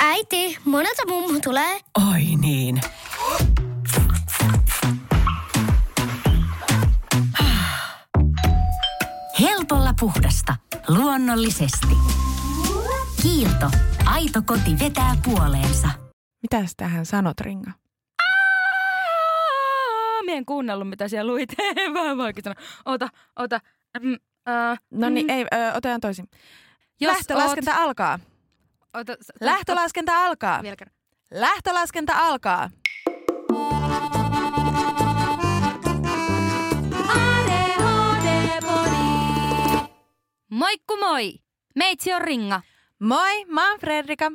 Äiti, monelta mummu tulee? Oi niin. Helpolla puhdasta. Luonnollisesti. Kiilto. Aito koti vetää puoleensa. Mitäs tähän sanot, Ringa? Mie en kuunnellut, mitä siellä luit. Vähän vaikea sanoa. Ota, ota. Mm, äh, No niin, mm, ei, ö, otetaan toisin. jos Lähtölaskenta oot- alkaa. Ota, s- Lähtölaskenta alkaa. Vielä kerran. Lähtölaskenta alkaa. Moikku moi! Meitsi on Ringa. Moi, mä oon Fredrika.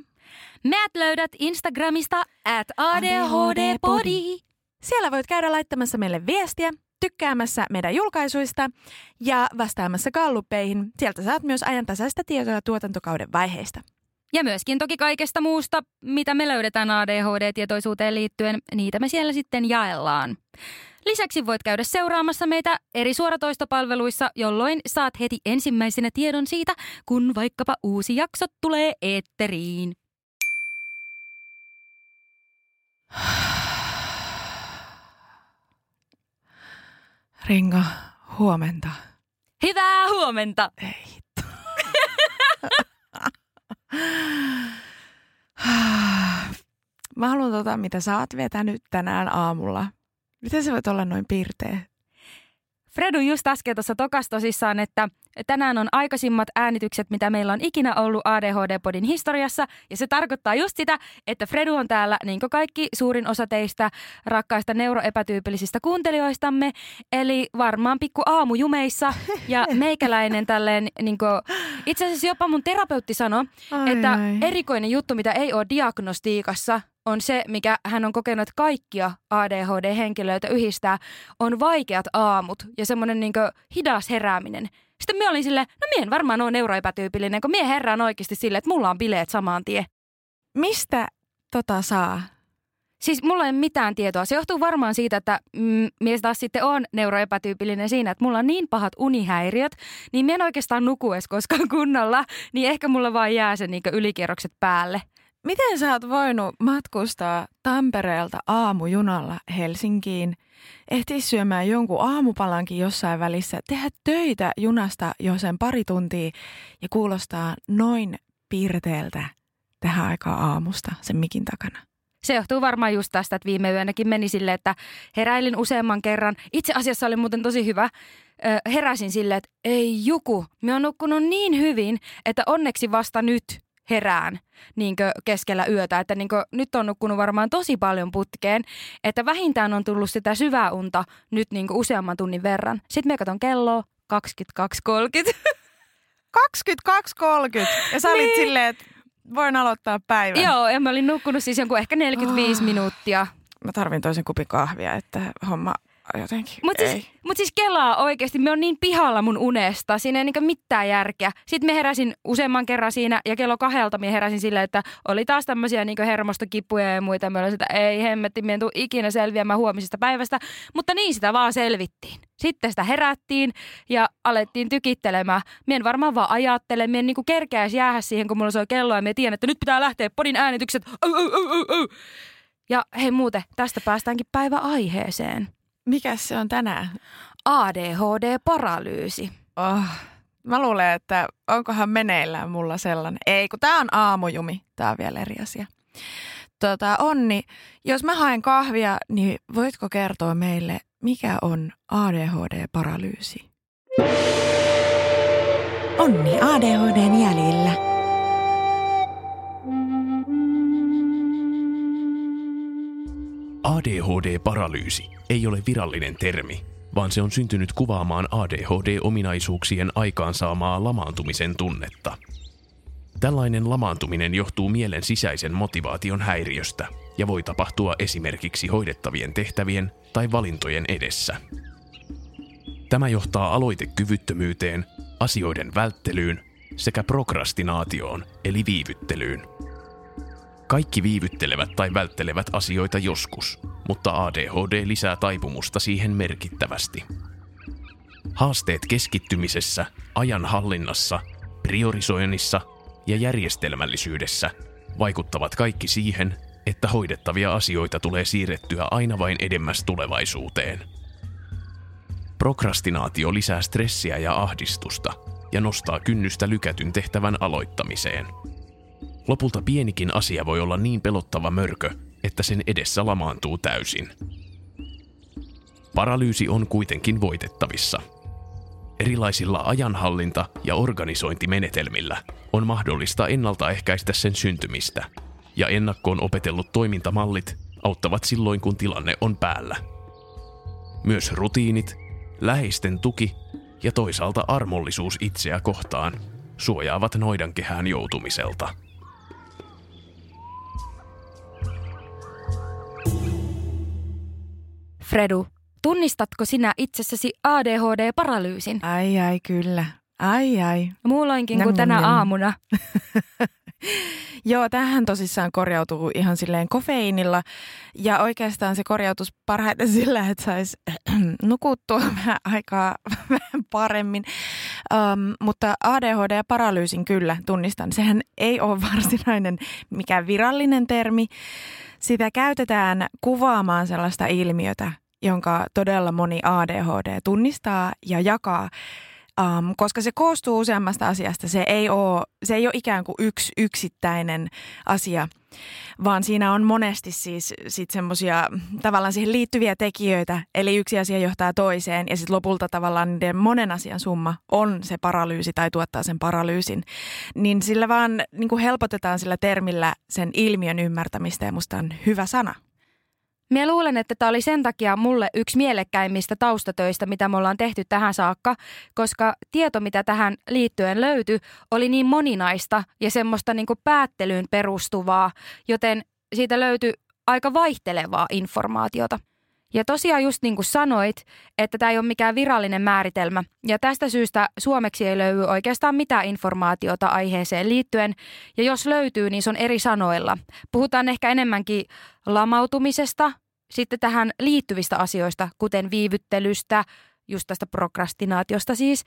Meät löydät Instagramista at ADHD-podi. Siellä voit käydä laittamassa meille viestiä, tykkäämässä meidän julkaisuista ja vastaamassa kalluppeihin. Sieltä saat myös ajantasaista tietoa tuotantokauden vaiheista. Ja myöskin toki kaikesta muusta, mitä me löydetään ADHD-tietoisuuteen liittyen, niitä me siellä sitten jaellaan. Lisäksi voit käydä seuraamassa meitä eri suoratoistopalveluissa, jolloin saat heti ensimmäisenä tiedon siitä, kun vaikkapa uusi jakso tulee eetteriin. Ringa, huomenta. Hyvää huomenta! Ei hitto. Mä haluan tota, mitä sä oot vetänyt tänään aamulla. Miten se voit olla noin pirteä? Fredu just äsken tuossa tokas tosissaan, että tänään on aikaisimmat äänitykset, mitä meillä on ikinä ollut ADHD-podin historiassa. Ja se tarkoittaa just sitä, että Fredu on täällä, niin kuin kaikki suurin osa teistä rakkaista neuroepätyypillisistä kuuntelijoistamme. Eli varmaan pikku aamujumeissa. Ja meikäläinen tälleen, niin kuin, itse asiassa jopa mun terapeutti sanoi, Ai, että ai. erikoinen juttu, mitä ei ole diagnostiikassa, on se, mikä hän on kokenut, että kaikkia ADHD-henkilöitä yhdistää, on vaikeat aamut ja semmoinen niin hidas herääminen. Sitten mä olin silleen, no mie en varmaan ole neuroepätyypillinen, kun mie herään oikeasti silleen, että mulla on bileet samaan tien. Mistä tota saa? Siis mulla ei ole mitään tietoa. Se johtuu varmaan siitä, että mm, mies taas sitten on neuroepätyypillinen siinä, että mulla on niin pahat unihäiriöt, niin mä en oikeastaan nuku edes koskaan kunnolla, niin ehkä mulla vaan jää se niin ylikierrokset päälle. Miten sä oot voinut matkustaa Tampereelta aamujunalla Helsinkiin, ehtiä syömään jonkun aamupalankin jossain välissä, tehdä töitä junasta jo sen pari tuntia ja kuulostaa noin piirteeltä tähän aikaan aamusta sen mikin takana? Se johtuu varmaan just tästä, että viime yönäkin meni silleen, että heräilin useamman kerran. Itse asiassa oli muuten tosi hyvä. Ö, heräsin silleen, että ei juku, mä oon nukkunut niin hyvin, että onneksi vasta nyt herään niinkö keskellä yötä. Että niinkö, nyt on nukkunut varmaan tosi paljon putkeen, että vähintään on tullut sitä syvää unta nyt niinkö useamman tunnin verran. Sitten mä katson kelloa 22.30. 22.30 ja sä olit Niin. silleen, että voin aloittaa päivän. Joo, ja mä olin nukkunut siis jonkun ehkä 45 Ah. minuuttia. Mä tarvin toisen kupin kahvia, että homma jotenkin Mutta siis, mut siis kelaa oikeasti, me on niin pihalla mun unesta, siinä ei niinku mitään järkeä. Sitten me heräsin useamman kerran siinä ja kello kahdelta me heräsin silleen, että oli taas tämmöisiä niinku hermostokipuja ja muita. Me olin sitä, ei hemmetti, me en tuu ikinä selviämään huomisesta päivästä, mutta niin sitä vaan selvittiin. Sitten sitä herättiin ja alettiin tykittelemään. Mie en varmaan vaan ajattele, mie en niinku kerkeäisi jäädä siihen, kun mulla soi kello ja mie tiedän, että nyt pitää lähteä podin äänitykset. Au, au, au, au, au. Ja hei muuten, tästä päästäänkin päivä Mikäs se on tänään? ADHD-paralyysi. Oh, mä luulen, että onkohan meneillään mulla sellainen. Ei, kun tää on aamujumi. Tää on vielä eri asia. Tota, Onni, jos mä haen kahvia, niin voitko kertoa meille, mikä on ADHD-paralyysi? Onni ADHDn jäljillä. ADHD-paralyysi ei ole virallinen termi, vaan se on syntynyt kuvaamaan ADHD-ominaisuuksien aikaansaamaa lamaantumisen tunnetta. Tällainen lamaantuminen johtuu mielen sisäisen motivaation häiriöstä ja voi tapahtua esimerkiksi hoidettavien tehtävien tai valintojen edessä. Tämä johtaa aloitekyvyttömyyteen, asioiden välttelyyn sekä prokrastinaatioon eli viivyttelyyn. Kaikki viivyttelevät tai välttelevät asioita joskus, mutta ADHD lisää taipumusta siihen merkittävästi. Haasteet keskittymisessä, ajan hallinnassa priorisoinnissa ja järjestelmällisyydessä vaikuttavat kaikki siihen, että hoidettavia asioita tulee siirrettyä aina vain edemmäs tulevaisuuteen. Prokrastinaatio lisää stressiä ja ahdistusta ja nostaa kynnystä lykätyn tehtävän aloittamiseen. Lopulta pienikin asia voi olla niin pelottava mörkö, että sen edessä lamaantuu täysin. Paralyysi on kuitenkin voitettavissa. Erilaisilla ajanhallinta- ja organisointimenetelmillä on mahdollista ennaltaehkäistä sen syntymistä, ja ennakkoon opetellut toimintamallit auttavat silloin, kun tilanne on päällä. Myös rutiinit, läheisten tuki ja toisaalta armollisuus itseä kohtaan suojaavat noidan kehään joutumiselta. Fredu, tunnistatko sinä itsessäsi ADHD-paralyysin? Ai ai kyllä. Ai ai. Muulloinkin Nam, kuin tänä aamuna. Joo, tähän tosissaan korjautuu ihan silleen kofeiinilla. Ja oikeastaan se korjautus parhaiten sillä, että saisi nukuttua vähän aikaa vähän paremmin. Um, mutta ADHD ja paralyysin kyllä tunnistan. Sehän ei ole varsinainen mikään virallinen termi. Sitä käytetään kuvaamaan sellaista ilmiötä, jonka todella moni ADHD tunnistaa ja jakaa Um, koska se koostuu useammasta asiasta. Se ei, ole, se ei ole ikään kuin yksi yksittäinen asia, vaan siinä on monesti siis sit semmoisia tavallaan siihen liittyviä tekijöitä. Eli yksi asia johtaa toiseen ja sitten lopulta tavallaan niiden monen asian summa on se paralyysi tai tuottaa sen paralyysin. Niin sillä vaan niin kuin helpotetaan sillä termillä sen ilmiön ymmärtämistä ja musta on hyvä sana. Minä luulen, että tämä oli sen takia mulle yksi mielekkäimmistä taustatöistä, mitä me ollaan tehty tähän saakka, koska tieto, mitä tähän liittyen löytyi, oli niin moninaista ja semmoista niin kuin päättelyyn perustuvaa, joten siitä löytyi aika vaihtelevaa informaatiota. Ja tosiaan just niin kuin sanoit, että tämä ei ole mikään virallinen määritelmä. Ja tästä syystä suomeksi ei löydy oikeastaan mitään informaatiota aiheeseen liittyen. Ja jos löytyy, niin se on eri sanoilla. Puhutaan ehkä enemmänkin lamautumisesta, sitten tähän liittyvistä asioista, kuten viivyttelystä, just tästä prokrastinaatiosta siis,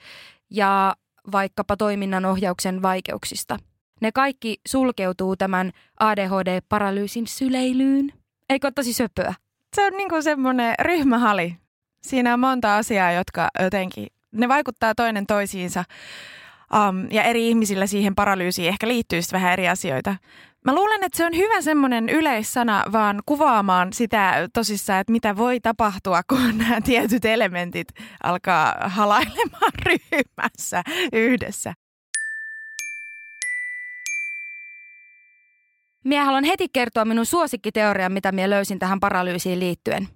ja vaikkapa toiminnan ohjauksen vaikeuksista. Ne kaikki sulkeutuu tämän ADHD-paralyysin syleilyyn. Eikö ole tosi söpöä? Se on niin kuin semmoinen ryhmähali. Siinä on monta asiaa, jotka jotenkin, ne vaikuttaa toinen toisiinsa. Um, ja eri ihmisillä siihen paralyysiin ehkä liittyy vähän eri asioita. Mä luulen, että se on hyvä semmoinen yleissana vaan kuvaamaan sitä tosissaan, että mitä voi tapahtua, kun nämä tietyt elementit alkaa halailemaan ryhmässä yhdessä. Minä haluan heti kertoa minun suosikkiteorian, mitä minä löysin tähän paralyysiin liittyen.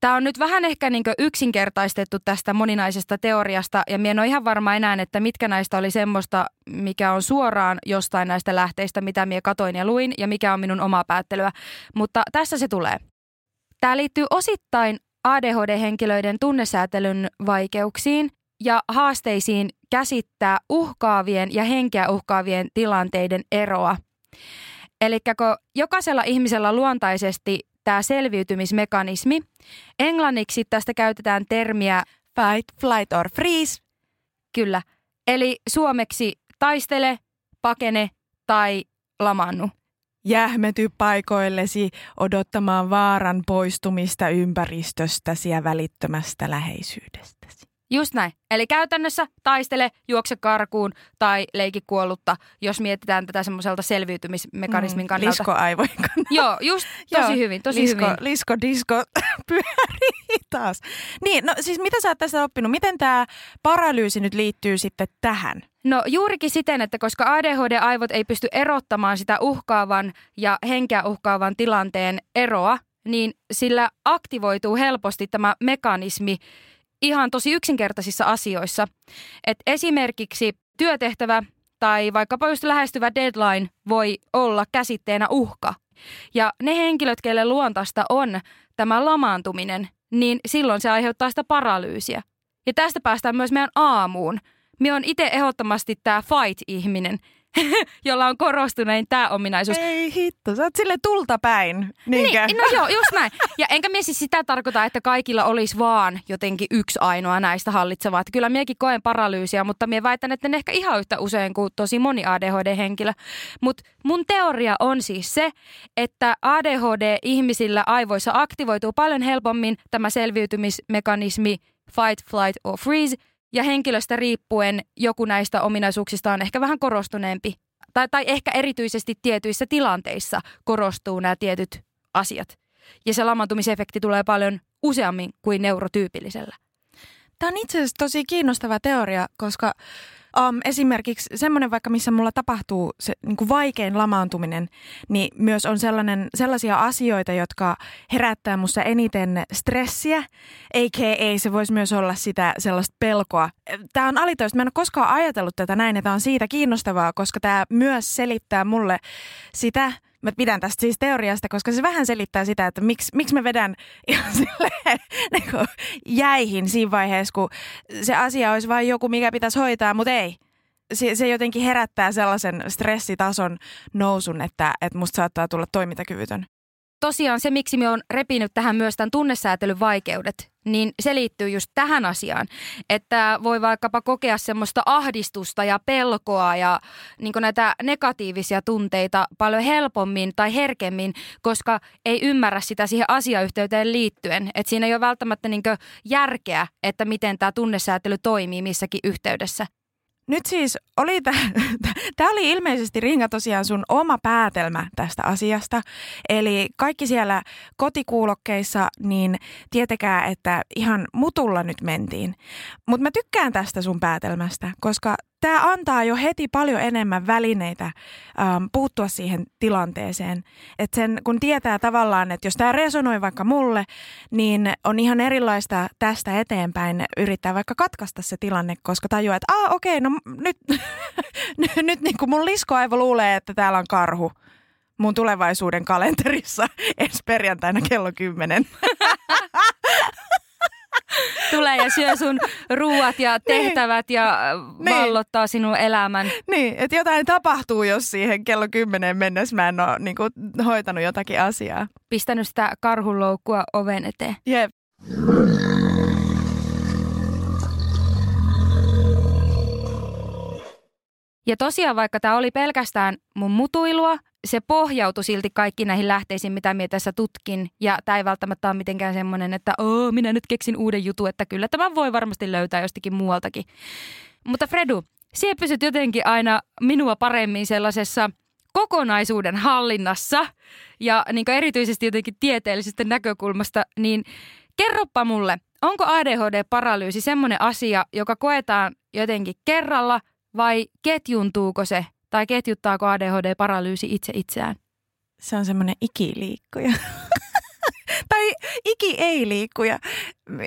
Tämä on nyt vähän ehkä niin yksinkertaistettu tästä moninaisesta teoriasta ja minä en ole ihan varma enää, että mitkä näistä oli semmoista, mikä on suoraan jostain näistä lähteistä, mitä minä katoin ja luin ja mikä on minun omaa päättelyä. Mutta tässä se tulee. Tämä liittyy osittain ADHD-henkilöiden tunnesäätelyn vaikeuksiin ja haasteisiin käsittää uhkaavien ja henkeä uhkaavien tilanteiden eroa. Eli kun jokaisella ihmisellä luontaisesti tämä selviytymismekanismi, englanniksi tästä käytetään termiä Fight, flight or freeze. kyllä, eli suomeksi taistele, pakene tai lamannu. Jähmety paikoillesi odottamaan vaaran poistumista ympäristöstäsi ja välittömästä läheisyydestäsi. Just näin. Eli käytännössä taistele, juokse karkuun tai leiki kuollutta, jos mietitään tätä semmoiselta selviytymismekanismin kannalta. Liskoaivojen kannalta. Joo, just tosi Joo, hyvin, tosi lisko, hyvin. Lisko, disko pyörii taas. Niin, no siis mitä sä oot tässä oppinut? Miten tämä paralyysi nyt liittyy sitten tähän? No juurikin siten, että koska ADHD-aivot ei pysty erottamaan sitä uhkaavan ja henkeä uhkaavan tilanteen eroa, niin sillä aktivoituu helposti tämä mekanismi ihan tosi yksinkertaisissa asioissa. Et esimerkiksi työtehtävä tai vaikkapa just lähestyvä deadline voi olla käsitteenä uhka. Ja ne henkilöt, kelle luontaista on tämä lamaantuminen, niin silloin se aiheuttaa sitä paralyysiä. Ja tästä päästään myös meidän aamuun. Me on itse ehdottomasti tämä fight-ihminen. jolla on korostunein tämä ominaisuus. Ei hitto, sä oot sille tulta päin. Niinkö? Niin, no joo, just näin. Ja enkä mie siis sitä tarkoita, että kaikilla olisi vaan jotenkin yksi ainoa näistä hallitsevaa. Että kyllä miekin koen paralyysiä, mutta mie väitän, että ne ehkä ihan yhtä usein kuin tosi moni ADHD-henkilö. Mutta mun teoria on siis se, että ADHD-ihmisillä aivoissa aktivoituu paljon helpommin tämä selviytymismekanismi fight, flight or freeze – ja henkilöstä riippuen joku näistä ominaisuuksista on ehkä vähän korostuneempi. Tai, tai ehkä erityisesti tietyissä tilanteissa korostuu nämä tietyt asiat. Ja se lamantumisefekti tulee paljon useammin kuin neurotyypillisellä. Tämä on itse asiassa tosi kiinnostava teoria, koska Um, esimerkiksi semmoinen vaikka, missä mulla tapahtuu se niin kuin vaikein lamaantuminen, niin myös on sellainen, sellaisia asioita, jotka herättää musta eniten stressiä, a.k.a. se voisi myös olla sitä sellaista pelkoa. Tämä on alitoista. Mä en ole koskaan ajatellut tätä näin, että on siitä kiinnostavaa, koska tämä myös selittää mulle sitä, mä pidän tästä siis teoriasta, koska se vähän selittää sitä, että miksi, miksi mä vedän ihan silleen, niin jäihin siinä vaiheessa, kun se asia olisi vain joku, mikä pitäisi hoitaa, mutta ei. Se, se jotenkin herättää sellaisen stressitason nousun, että, että musta saattaa tulla toimintakyvytön tosiaan se, miksi me on repinyt tähän myös tämän tunnesäätelyn vaikeudet, niin se liittyy just tähän asiaan. Että voi vaikkapa kokea semmoista ahdistusta ja pelkoa ja niin näitä negatiivisia tunteita paljon helpommin tai herkemmin, koska ei ymmärrä sitä siihen asiayhteyteen liittyen. Että siinä ei ole välttämättä niin järkeä, että miten tämä tunnesäätely toimii missäkin yhteydessä. Nyt siis oli tämä oli ilmeisesti Ringa tosiaan sun oma päätelmä tästä asiasta. Eli kaikki siellä kotikuulokkeissa, niin tietekää, että ihan mutulla nyt mentiin. Mutta mä tykkään tästä sun päätelmästä, koska tämä antaa jo heti paljon enemmän välineitä ähm, puuttua siihen tilanteeseen. Et sen, kun tietää tavallaan, että jos tämä resonoi vaikka mulle, niin on ihan erilaista tästä eteenpäin yrittää vaikka katkaista se tilanne, koska tajuaa, että ah, okei, no nyt, nyt niin kuin mun liskoaivo luulee, että täällä on karhu mun tulevaisuuden kalenterissa ensi perjantaina kello 10. tulee ja syö sun ruuat ja niin. tehtävät niin. ja niin. vallottaa sinun elämän. Niin, että jotain tapahtuu, jos siihen kello kymmenen mennessä mä en ole niin kuin, hoitanut jotakin asiaa. Pistänyt sitä karhuloukkua oven eteen. Jep. Ja tosiaan vaikka tämä oli pelkästään mun mutuilua, se pohjautui silti kaikki näihin lähteisiin, mitä minä tässä tutkin. Ja tämä ei välttämättä ole mitenkään semmoinen, että Oo, minä nyt keksin uuden jutun, että kyllä tämä voi varmasti löytää jostakin muualtakin. Mutta Fredu, siellä pysyt jotenkin aina minua paremmin sellaisessa kokonaisuuden hallinnassa ja niin erityisesti jotenkin tieteellisestä näkökulmasta, niin kerroppa mulle, onko ADHD-paralyysi semmoinen asia, joka koetaan jotenkin kerralla vai ketjuntuuko se tai ketjuttaako ADHD-paralyysi itse itseään? Se on semmoinen ikiliikkuja. tai iki ei liikkuja.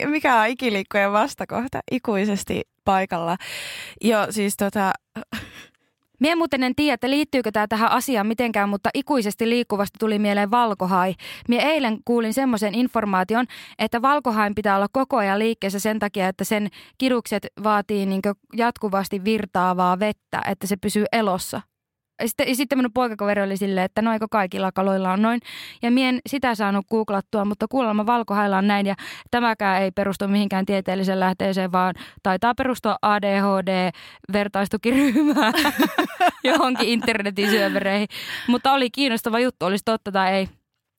Mikä on ikiliikkujen vastakohta? Ikuisesti paikalla. Jo siis tota... Mie muuten en tiedä, että liittyykö tämä tähän asiaan mitenkään, mutta ikuisesti liikkuvasta tuli mieleen valkohai. Mie eilen kuulin semmoisen informaation, että valkohain pitää olla koko ajan liikkeessä sen takia, että sen kidukset vaatii niin jatkuvasti virtaavaa vettä, että se pysyy elossa. Sitten, sitten minun poikakaveri oli silleen, että noiko kaikilla kaloilla on noin. Ja mien sitä saanut googlattua, mutta kuulemma valkohailla on näin. Ja tämäkään ei perustu mihinkään tieteelliseen lähteeseen, vaan taitaa perustua ADHD-vertaistukiryhmään johonkin internetin syövereihin. Mutta oli kiinnostava juttu, olisi totta tai ei.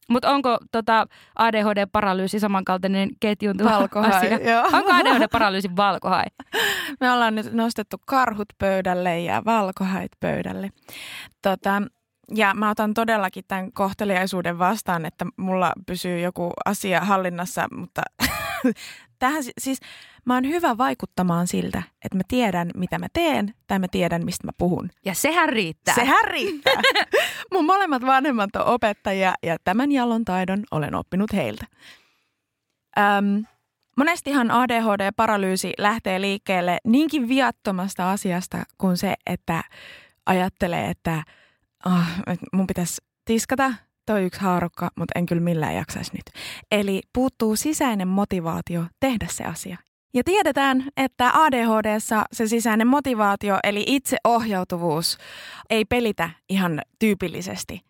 Mutta onko tota ADHD-paralyysi samankaltainen ketjuntuva valkohai, asia? Joo. Onko ADHD-paralyysi valkohai? Me ollaan nyt nostettu karhut pöydälle ja valkohait pöydälle. Tota, ja mä otan todellakin tämän kohteliaisuuden vastaan, että mulla pysyy joku asia hallinnassa, mutta tähän siis mä oon hyvä vaikuttamaan siltä, että mä tiedän, mitä mä teen, tai mä tiedän, mistä mä puhun. Ja sehän riittää. Sehän riittää. Mun molemmat vanhemmat on opettajia, ja tämän jallon taidon olen oppinut heiltä. Öm, monestihan ADHD-paralyysi lähtee liikkeelle niinkin viattomasta asiasta kuin se, että ajattelee, että oh, mun pitäisi tiskata toi yksi haarukka, mutta en kyllä millään jaksaisi nyt. Eli puuttuu sisäinen motivaatio tehdä se asia. Ja tiedetään, että ADHDssa se sisäinen motivaatio eli itseohjautuvuus ei pelitä ihan tyypillisesti.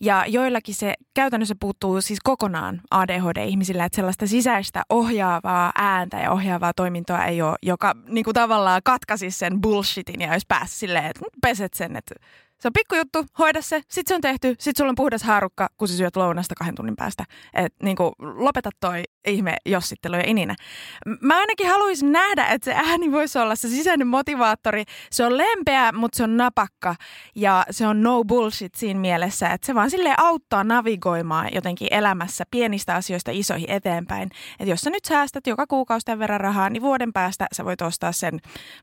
Ja joillakin se käytännössä puuttuu siis kokonaan ADHD-ihmisillä, että sellaista sisäistä ohjaavaa ääntä ja ohjaavaa toimintoa ei ole, joka niin kuin tavallaan katkaisi sen bullshitin ja olisi päässyt silleen, että peset sen, että se on pikkujuttu, hoida se, sit se on tehty, sit sulla on puhdas haarukka, kun sä syöt lounasta kahden tunnin päästä. Et niin kuin, lopeta toi ihme jossittelu ja ininä. Mä ainakin haluaisin nähdä, että se ääni voisi olla se sisäinen motivaattori. Se on lempeä, mutta se on napakka ja se on no bullshit siinä mielessä, että se vaan sille auttaa navigoimaan jotenkin elämässä pienistä asioista isoihin eteenpäin. Että jos sä nyt säästät joka kuukausi tämän verran rahaa, niin vuoden päästä sä voit ostaa sen,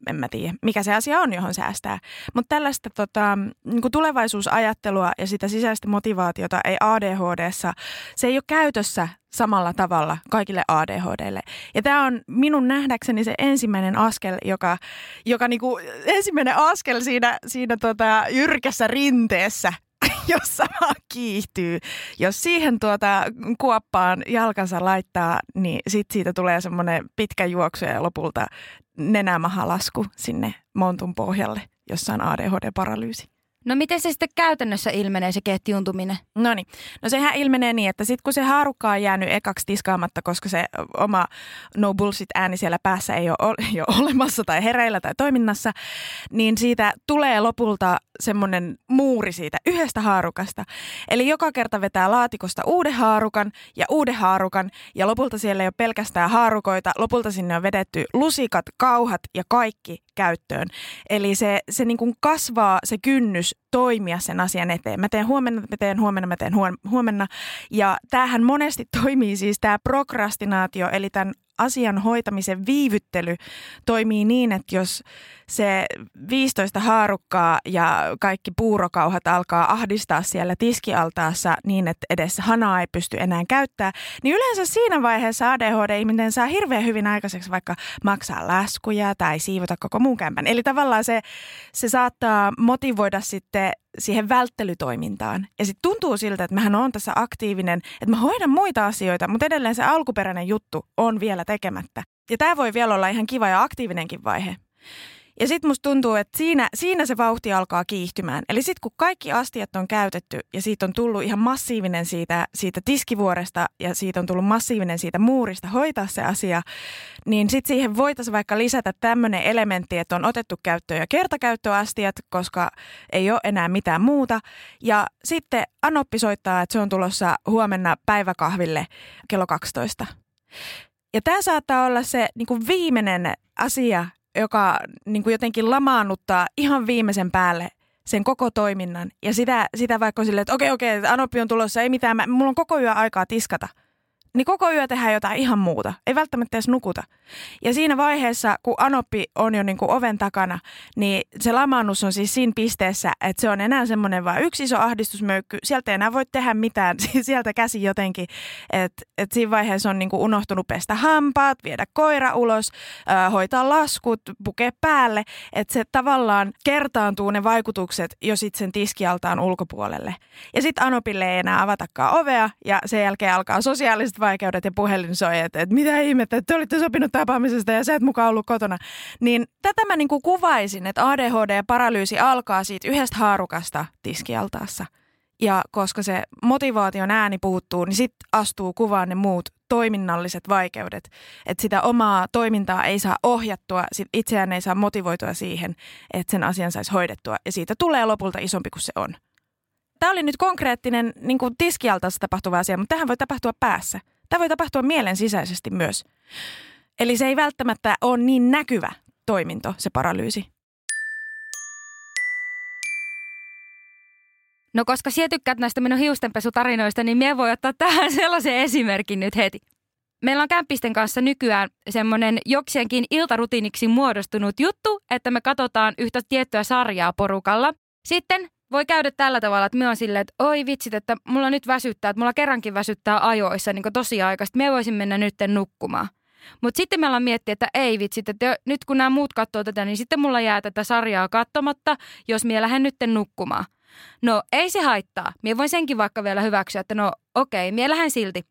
en mä tiedä, mikä se asia on, johon säästää. Mutta tällaista tota, niin kuin tulevaisuusajattelua ja sitä sisäistä motivaatiota ei ADHDssa, se ei ole käytössä samalla tavalla kaikille ADHDlle. Ja tämä on minun nähdäkseni se ensimmäinen askel, joka, joka niinku, ensimmäinen askel siinä, siinä tota jyrkässä rinteessä, jossa vaan kiihtyy. Jos siihen tuota kuoppaan jalkansa laittaa, niin sit siitä tulee semmoinen pitkä juoksu ja lopulta nenämahalasku sinne montun pohjalle, jossa on ADHD-paralyysi. No miten se sitten käytännössä ilmenee se ketjuntuminen? No niin, no sehän ilmenee niin, että sitten kun se haarukka on jäänyt ekaksi tiskaamatta, koska se oma no bullshit ääni siellä päässä ei ole, jo olemassa tai hereillä tai toiminnassa, niin siitä tulee lopulta semmoinen muuri siitä yhdestä haarukasta. Eli joka kerta vetää laatikosta uuden haarukan ja uuden haarukan ja lopulta siellä ei ole pelkästään haarukoita, lopulta sinne on vedetty lusikat, kauhat ja kaikki käyttöön. Eli se, se niin kuin kasvaa se kynnys toimia sen asian eteen. Mä teen huomenna, mä teen huomenna, mä teen huomenna. Ja tämähän monesti toimii siis tämä prokrastinaatio, eli tämän asian hoitamisen viivyttely toimii niin, että jos se 15 haarukkaa ja kaikki puurokauhat alkaa ahdistaa siellä tiskialtaassa niin, että edes hanaa ei pysty enää käyttää, niin yleensä siinä vaiheessa ADHD-ihminen saa hirveän hyvin aikaiseksi vaikka maksaa laskuja tai siivota koko muun kämpän. Eli tavallaan se, se saattaa motivoida sitten siihen välttelytoimintaan. Ja sitten tuntuu siltä, että mähän on tässä aktiivinen, että mä hoidan muita asioita, mutta edelleen se alkuperäinen juttu on vielä tekemättä. Ja tämä voi vielä olla ihan kiva ja aktiivinenkin vaihe. Ja sitten musta tuntuu, että siinä, siinä se vauhti alkaa kiihtymään. Eli sitten kun kaikki astiat on käytetty ja siitä on tullut ihan massiivinen siitä, siitä tiskivuoresta ja siitä on tullut massiivinen siitä muurista hoitaa se asia, niin sitten siihen voitaisiin vaikka lisätä tämmöinen elementti, että on otettu käyttöön jo kertakäyttöastiat, koska ei ole enää mitään muuta. Ja sitten Anoppi soittaa, että se on tulossa huomenna päiväkahville kello 12. Ja tämä saattaa olla se niin kuin viimeinen asia, joka niin kuin jotenkin lamaannuttaa ihan viimeisen päälle sen koko toiminnan. Ja sitä, sitä vaikka silleen, että okei, okei, Anoppi on tulossa, ei mitään, mä, mulla on koko yö aikaa tiskata – niin koko yö tehdään jotain ihan muuta. Ei välttämättä edes nukuta. Ja siinä vaiheessa, kun Anoppi on jo niin kuin oven takana, niin se lamaannus on siis siinä pisteessä, että se on enää semmoinen vain yksi iso ahdistusmöykky. Sieltä ei enää voi tehdä mitään, sieltä käsi jotenkin. Että et siinä vaiheessa on niin kuin unohtunut pestä hampaat, viedä koira ulos, äh, hoitaa laskut, pukea päälle. Että se tavallaan kertaantuu ne vaikutukset jo sitten sen tiskialtaan ulkopuolelle. Ja sitten Anopille ei enää avatakaan ovea ja sen jälkeen alkaa sosiaaliset vaikeudet ja puhelin että, että mitä ihmettä, että te olitte sopinut tapaamisesta ja sä et mukaan ollut kotona. Niin tätä mä niin kuin kuvaisin, että ADHD ja paralyysi alkaa siitä yhdestä haarukasta tiskialtaassa. Ja koska se motivaation ääni puuttuu, niin sitten astuu kuvaan ne muut toiminnalliset vaikeudet. Että sitä omaa toimintaa ei saa ohjattua, sit itseään ei saa motivoitua siihen, että sen asian saisi hoidettua. Ja siitä tulee lopulta isompi kuin se on. Tämä oli nyt konkreettinen niin kuin tiskialtaassa tapahtuva asia, mutta tähän voi tapahtua päässä. Tämä voi tapahtua mielen sisäisesti myös. Eli se ei välttämättä ole niin näkyvä toiminto, se paralyysi. No koska sinä tykkäät näistä minun hiustenpesutarinoista, niin minä voi ottaa tähän sellaisen esimerkin nyt heti. Meillä on kämpisten kanssa nykyään semmoinen jokseenkin iltarutiiniksi muodostunut juttu, että me katsotaan yhtä tiettyä sarjaa porukalla. Sitten voi käydä tällä tavalla, että me on silleen, että oi vitsit, että mulla nyt väsyttää, että mulla kerrankin väsyttää ajoissa niin tosi aikaisesti, me voisin mennä nyt nukkumaan. Mutta sitten me ollaan miettiä, että ei vitsit, että nyt kun nämä muut katsoo tätä, niin sitten mulla jää tätä sarjaa katsomatta, jos mie lähden nyt nukkumaan. No ei se haittaa. Mie voin senkin vaikka vielä hyväksyä, että no okei, mie lähden silti.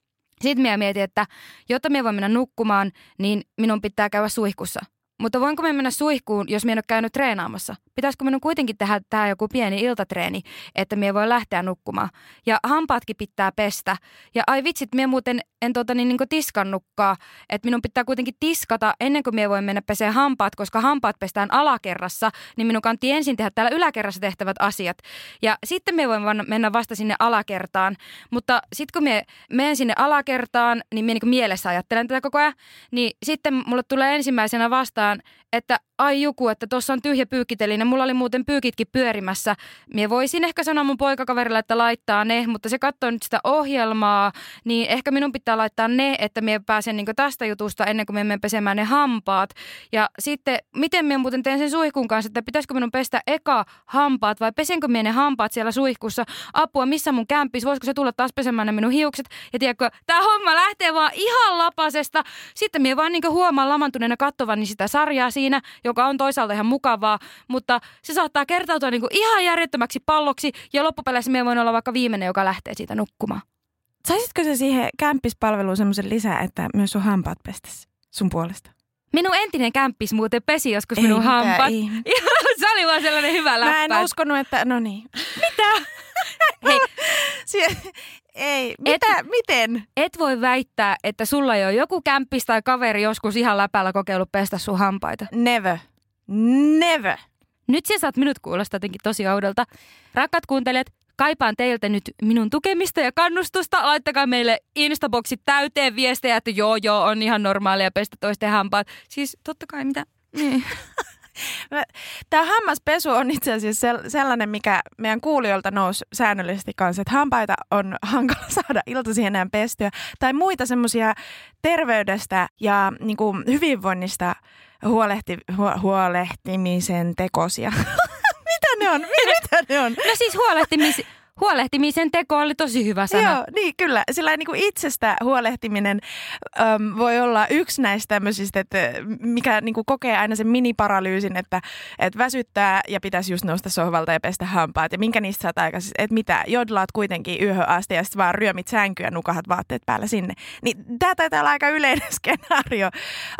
Sitten minä mietin, että jotta minä voin mennä nukkumaan, niin minun pitää käydä suihkussa. Mutta voinko me mennä suihkuun, jos minä en ole käynyt treenaamassa? Pitäisikö minun kuitenkin tehdä tämä joku pieni iltatreeni, että minä voi lähteä nukkumaan? Ja hampaatkin pitää pestä. Ja ai vitsit, minä muuten en tuota niin, niin tiskannutkaan, että minun pitää kuitenkin tiskata ennen kuin minä voin mennä peseen hampaat, koska hampaat pestään alakerrassa, niin minun kantti ensin tehdä täällä yläkerrassa tehtävät asiat. Ja sitten minä voin mennä vasta sinne alakertaan. Mutta sitten kun minä menen sinne alakertaan, niin minä niin mielessä ajattelen tätä koko ajan, niin sitten mulle tulee ensimmäisenä vastaan, että ai juku, että tuossa on tyhjä pyykiteline. Mulla oli muuten pyykitkin pyörimässä. Mie voisin ehkä sanoa mun poikakaverille, että laittaa ne, mutta se katsoo nyt sitä ohjelmaa, niin ehkä minun pitää laittaa ne, että mie pääsen niin tästä jutusta ennen kuin me menen pesemään ne hampaat. Ja sitten, miten minä muuten teen sen suihkun kanssa, että pitäisikö minun pestä eka hampaat vai pesenkö minä ne hampaat siellä suihkussa? Apua, missä mun kämppis? Voisiko se tulla taas pesemään ne minun hiukset? Ja tiedätkö, tämä homma lähtee vaan ihan lapasesta. Sitten minä vaan niin huomaan lamantuneena kattovanni sitä sarjaa siinä, joka on toisaalta ihan mukavaa, mutta se saattaa kertautua niin kuin ihan järjettömäksi palloksi ja loppupeleissä me voin olla vaikka viimeinen, joka lähtee siitä nukkumaan. Saisitko se siihen kämppispalveluun semmoisen lisää, että myös sun hampaat pestäisi sun puolesta? Minun entinen kämppis muuten pesi joskus minun Ei hampaat. se oli vaan sellainen hyvä läppä. Mä en uskonut, että no niin. Mitä? Hei, Sie- ei, mitä, miten? et voi väittää, että sulla ei ole joku kämppis tai kaveri joskus ihan läpällä kokeillut pestä sun hampaita. Never. Never. Nyt sä saat minut kuulostaa jotenkin tosi oudolta. Rakkaat kuuntelijat, kaipaan teiltä nyt minun tukemista ja kannustusta. Laittakaa meille Instaboksit täyteen viestejä, että joo joo, on ihan normaalia pestä toisten hampaat. Siis totta kai mitä... Niin. Tämä hammaspesu on itse asiassa sel- sellainen, mikä meidän kuulijoilta nousi säännöllisesti kanssa, että hampaita on hankala saada iltaisin enää pestyä. Tai muita semmoisia terveydestä ja niin kuin hyvinvoinnista huolehti- hu- huolehtimisen tekosia. Mitä ne on? Mitä ne on? No siis huolehtimis, huolehtimisen teko oli tosi hyvä sana. Joo, niin kyllä. Sillä niin kuin itsestä huolehtiminen äm, voi olla yksi näistä tämmöisistä, että mikä niin kuin kokee aina sen miniparalyysin, että, että väsyttää ja pitäisi just nousta sohvalta ja pestä hampaat. Ja minkä niistä saat aikaisin, että mitä, jodlaat kuitenkin yöhön asti ja sitten vaan ryömit sänkyä nukahat vaatteet päällä sinne. Niin tämä taitaa olla aika yleinen skenaario.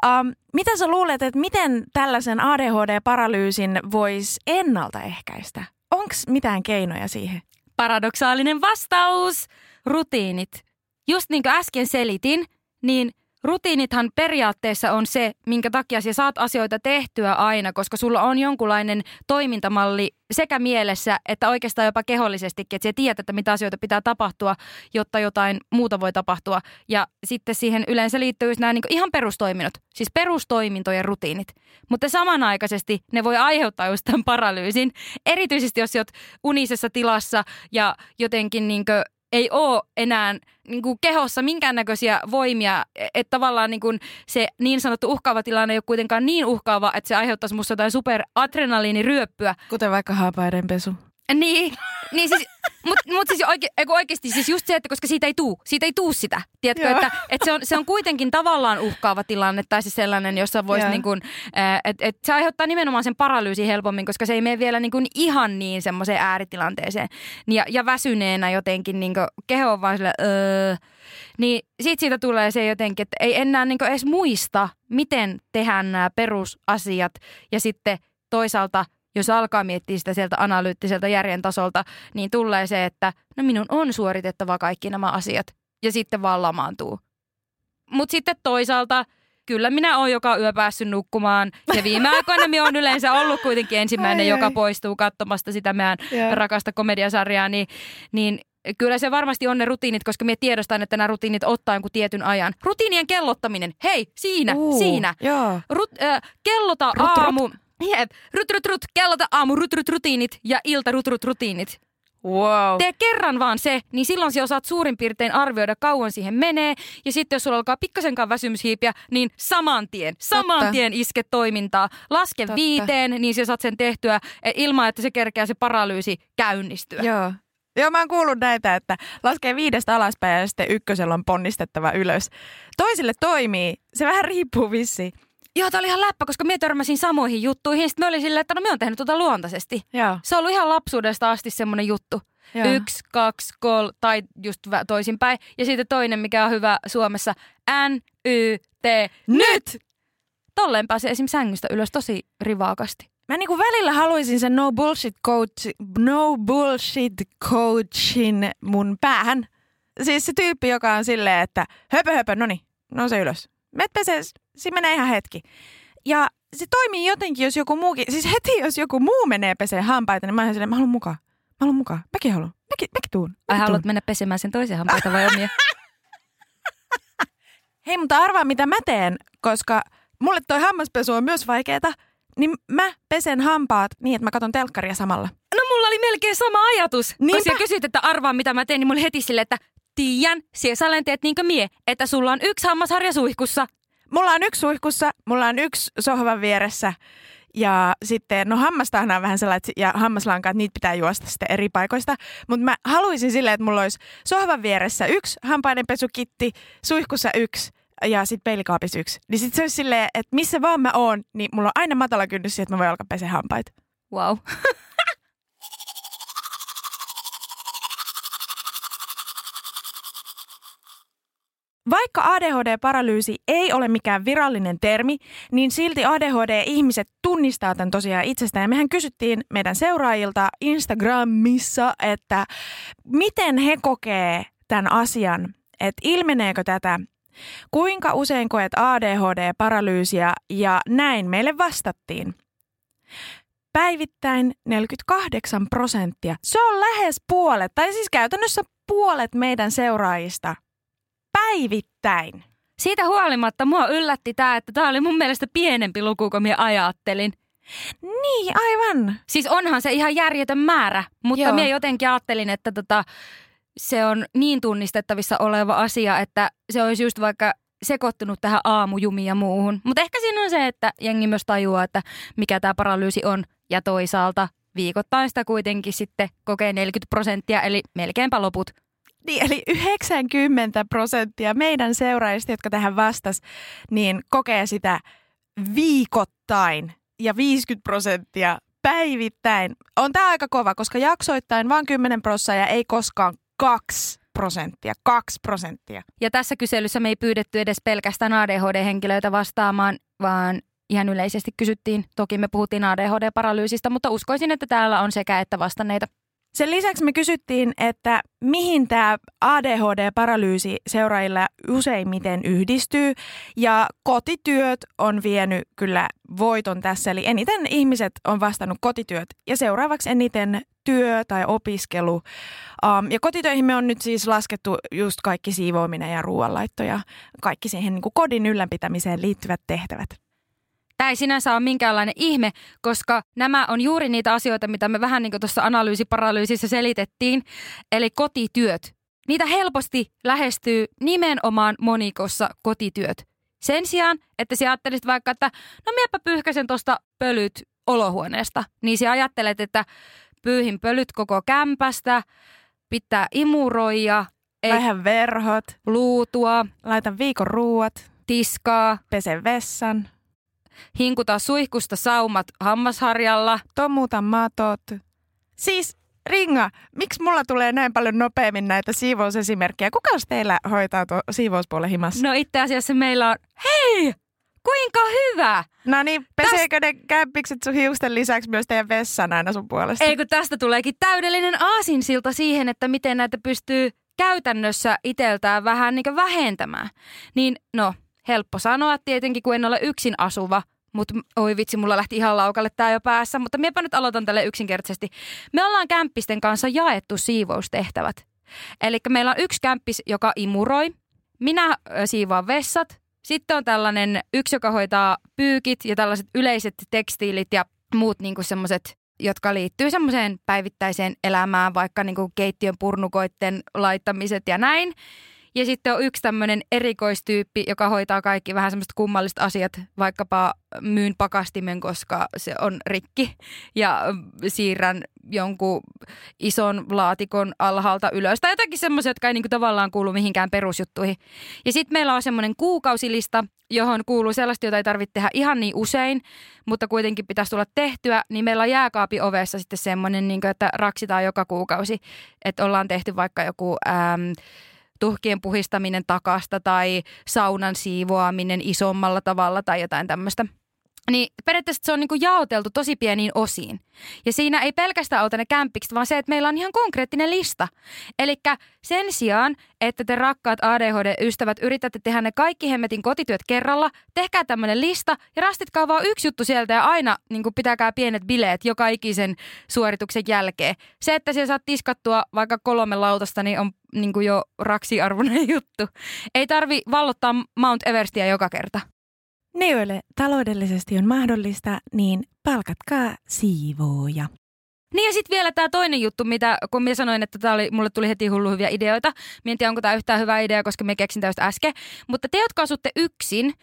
Um, mitä sä luulet, että miten tällaisen ADHD-paralyysin voisi ennaltaehkäistä? Onko mitään keinoja siihen? Paradoksaalinen vastaus. Rutiinit. Just niin kuin äsken selitin, niin rutiinithan periaatteessa on se, minkä takia sä saat asioita tehtyä aina, koska sulla on jonkunlainen toimintamalli sekä mielessä että oikeastaan jopa kehollisestikin, että sä tiedät, että mitä asioita pitää tapahtua, jotta jotain muuta voi tapahtua. Ja sitten siihen yleensä liittyy nämä niin ihan perustoiminnot, siis perustoimintojen rutiinit. Mutta samanaikaisesti ne voi aiheuttaa just tämän paralyysin, erityisesti jos oot unisessa tilassa ja jotenkin niin ei ole enää niin kuin kehossa minkäännäköisiä voimia, että tavallaan niin kuin se niin sanottu uhkaava tilanne ei ole kuitenkaan niin uhkaava, että se aiheuttaisi musta jotain superadrenaliiniryöppyä. Kuten vaikka hampaiden pesu. Niin, niin siis, mutta mut siis oike, oikeasti siis just se, että koska siitä ei tuu, siitä ei tuu sitä. Tiedätkö, Joo. että, että se, on, se on kuitenkin tavallaan uhkaava tilanne tai siis sellainen, jossa voisi niin kuin, että et se aiheuttaa nimenomaan sen paralyysin helpommin, koska se ei mene vielä niin kuin ihan niin semmoiseen ääritilanteeseen. Ja, ja väsyneenä jotenkin niin kuin keho on vaan sille, öö, niin siitä siitä tulee se jotenkin, että ei enää niin kuin edes muista, miten tehdään nämä perusasiat ja sitten toisaalta jos alkaa miettiä sitä sieltä analyyttiseltä järjen tasolta, niin tulee se, että no minun on suoritettava kaikki nämä asiat ja sitten vaan lamaantuu. Mutta sitten toisaalta kyllä minä olen joka yö päässyt nukkumaan ja viime aikoina minä olen yleensä ollut kuitenkin ensimmäinen, Ai, joka ai. poistuu katsomasta sitä meidän Joo. rakasta komediasarjaa, niin, niin kyllä se varmasti on ne rutiinit, koska minä tiedostan, että nämä rutiinit ottaa jonkun tietyn ajan. Rutiinien kellottaminen, hei, siinä, Uu, siinä. Joo. Rut, äh, kellota Rut, rut. Jep, rut, rut, rut, kellota aamu, rut, rut, rutiinit ja ilta, rut, rut, rutiinit. Wow. Tee kerran vaan se, niin silloin sä osaat suurin piirtein arvioida kauan siihen menee. Ja sitten jos sulla alkaa pikkasenkaan väsymyshiipiä, niin saman tien, saman Totta. tien iske toimintaa. Laske Totta. viiteen, niin sä saat sen tehtyä eh, ilman, että se kerkeää se paralyysi käynnistyä. Joo. Joo, mä oon kuullut näitä, että laskee viidestä alaspäin ja sitten ykkösellä on ponnistettava ylös. Toisille toimii, se vähän riippuu vissi. Joo, tää oli ihan läppä, koska minä törmäsin samoihin juttuihin. Sitten mä olin silleen, että no me on tehnyt tuota luontaisesti. Joo. Se on ollut ihan lapsuudesta asti semmoinen juttu. Joo. Yksi, kaksi, kol, tai just toisinpäin. Ja sitten toinen, mikä on hyvä Suomessa, N, Y, T, nyt! Tolleen pääsee esim. sängystä ylös tosi rivaakasti. Mä niinku välillä haluaisin sen no bullshit coach, no bullshit coachin mun päähän. Siis se tyyppi, joka on silleen, että höpö höpö, no niin, nouse ylös. Met pesee, siinä menee ihan hetki. Ja se toimii jotenkin, jos joku muukin, siis heti jos joku muu menee pesee hampaita, niin mä oon silleen, mä haluan mukaan. Mä haluan mukaan. Mäkin haluan. Mäkin, mäkin tuun. Ai Mäkin haluat tuun. mennä pesemään sen toisen hampaita vai omia? Hei, mutta arvaa mitä mä teen, koska mulle toi hammaspesu on myös vaikeeta. Niin mä pesen hampaat niin, että mä katon telkkaria samalla. No mulla oli melkein sama ajatus. Kun Niinpä. sä kysyt, että arvaa mitä mä teen, niin mulla heti silleen, että tiedän, siellä sä teet niinkö mie, että sulla on yksi hammasharja suihkussa. Mulla on yksi suihkussa, mulla on yksi sohvan vieressä ja sitten, no hammastahan on vähän sellainen, että- ja hammaslankaat, niitä pitää juosta sitten eri paikoista. Mutta mä haluaisin silleen, että mulla olisi sohvan vieressä yksi hampaidenpesukitti, suihkussa yksi ja sitten peilikaapissa yksi. Niin sitten se olisi silleen, että missä vaan mä oon, niin mulla on aina matala kynnys siihen, että mä voin alkaa peseä hampaita. Wow. Vaikka ADHD-paralyysi ei ole mikään virallinen termi, niin silti ADHD-ihmiset tunnistaa tämän tosiaan itsestään. Ja mehän kysyttiin meidän seuraajilta Instagramissa, että miten he kokee tämän asian, että ilmeneekö tätä, kuinka usein koet ADHD-paralyysiä ja näin meille vastattiin. Päivittäin 48 prosenttia. Se on lähes puolet, tai siis käytännössä puolet meidän seuraajista päivittäin. Siitä huolimatta mua yllätti tämä, että tämä oli mun mielestä pienempi luku kuin minä ajattelin. Niin, aivan. Siis onhan se ihan järjetön määrä, mutta Joo. minä jotenkin ajattelin, että tota, se on niin tunnistettavissa oleva asia, että se olisi just vaikka sekoittunut tähän aamujumiin ja muuhun. Mutta ehkä siinä on se, että jengi myös tajuaa, että mikä tämä paralyysi on. Ja toisaalta viikoittain sitä kuitenkin sitten kokee 40 prosenttia, eli melkeinpä loput. Niin, eli 90 prosenttia meidän seuraajista, jotka tähän vastas, niin kokee sitä viikoittain ja 50 prosenttia päivittäin. On tämä aika kova, koska jaksoittain vain 10 prosenttia ja ei koskaan 2 prosenttia. 2 prosenttia. Ja tässä kyselyssä me ei pyydetty edes pelkästään ADHD-henkilöitä vastaamaan, vaan ihan yleisesti kysyttiin. Toki me puhuttiin ADHD-paralyysistä, mutta uskoisin, että täällä on sekä että vastanneita. Sen lisäksi me kysyttiin, että mihin tämä ADHD-paralyysi seuraajilla useimmiten yhdistyy. Ja kotityöt on vienyt kyllä voiton tässä. Eli eniten ihmiset on vastannut kotityöt ja seuraavaksi eniten työ tai opiskelu. Um, ja kotitöihin me on nyt siis laskettu just kaikki siivoaminen ja ruoanlaitto ja kaikki siihen niin kuin kodin ylläpitämiseen liittyvät tehtävät. Tämä ei sinänsä ole minkäänlainen ihme, koska nämä on juuri niitä asioita, mitä me vähän niin kuin tuossa analyysiparalyysissä selitettiin, eli kotityöt. Niitä helposti lähestyy nimenomaan monikossa kotityöt. Sen sijaan, että sä ajattelisit vaikka, että no miepä pyyhkäsen tuosta pölyt olohuoneesta, niin sä ajattelet, että pyyhin pölyt koko kämpästä, pitää imuroida, ei Vähän verhot, luutua, laitan viikon ruuat, tiskaa, pesen vessan, hinkuta suihkusta saumat hammasharjalla. tomuta matot. Siis Ringa, miksi mulla tulee näin paljon nopeammin näitä siivousesimerkkejä? Kuka teillä hoitaa tuo siivouspuolen himassa? No itse asiassa meillä on, hei, kuinka hyvä! No niin, peseekö ne kämpikset sun hiusten lisäksi myös teidän vessan aina sun puolesta? Ei kun tästä tuleekin täydellinen aasinsilta siihen, että miten näitä pystyy käytännössä iteltään vähän niin vähentämään. Niin no, helppo sanoa tietenkin, kun en ole yksin asuva, mutta oi vitsi, mulla lähti ihan laukalle tää jo päässä, mutta miepä nyt aloitan tälle yksinkertaisesti. Me ollaan kämppisten kanssa jaettu siivoustehtävät. Eli meillä on yksi kämppis, joka imuroi. Minä siivoan vessat. Sitten on tällainen yksi, joka hoitaa pyykit ja tällaiset yleiset tekstiilit ja muut niinku semmoiset, jotka liittyy semmoiseen päivittäiseen elämään, vaikka niinku keittiön purnukoitten laittamiset ja näin. Ja sitten on yksi tämmöinen erikoistyyppi, joka hoitaa kaikki vähän semmoiset kummalliset asiat, vaikkapa myyn pakastimen, koska se on rikki, ja siirrän jonkun ison laatikon alhaalta ylös. Tai jotakin semmoisia, jotka ei niin kuin tavallaan kuulu mihinkään perusjuttuihin. Ja sitten meillä on semmoinen kuukausilista, johon kuuluu sellaista, jota ei tarvitse tehdä ihan niin usein, mutta kuitenkin pitäisi tulla tehtyä, niin meillä on jääkaapi ovessa sitten semmoinen, niin kuin, että raksitaan joka kuukausi, että ollaan tehty vaikka joku... Ähm, tuhkien puhistaminen takasta tai saunan siivoaminen isommalla tavalla tai jotain tämmöistä. Niin periaatteessa se on niinku jaoteltu tosi pieniin osiin. Ja siinä ei pelkästään auta ne kämpikset, vaan se, että meillä on ihan konkreettinen lista. Eli sen sijaan, että te rakkaat ADHD-ystävät yritätte tehdä ne kaikki hemmetin kotityöt kerralla, tehkää tämmöinen lista ja rastitkaa vaan yksi juttu sieltä ja aina niin pitäkää pienet bileet joka ikisen suorituksen jälkeen. Se, että siellä saat tiskattua vaikka kolme lautasta, niin on niin jo raksiarvoinen juttu. Ei tarvi vallottaa Mount Everestia joka kerta. Ne, joille taloudellisesti on mahdollista, niin palkatkaa siivooja. Niin ja sitten vielä tämä toinen juttu, mitä kun minä sanoin, että tää oli, mulle tuli heti hullu hyviä ideoita. Tiedä, onko tämä yhtään hyvä idea, koska me keksin tästä äsken. Mutta te, jotka asutte yksin,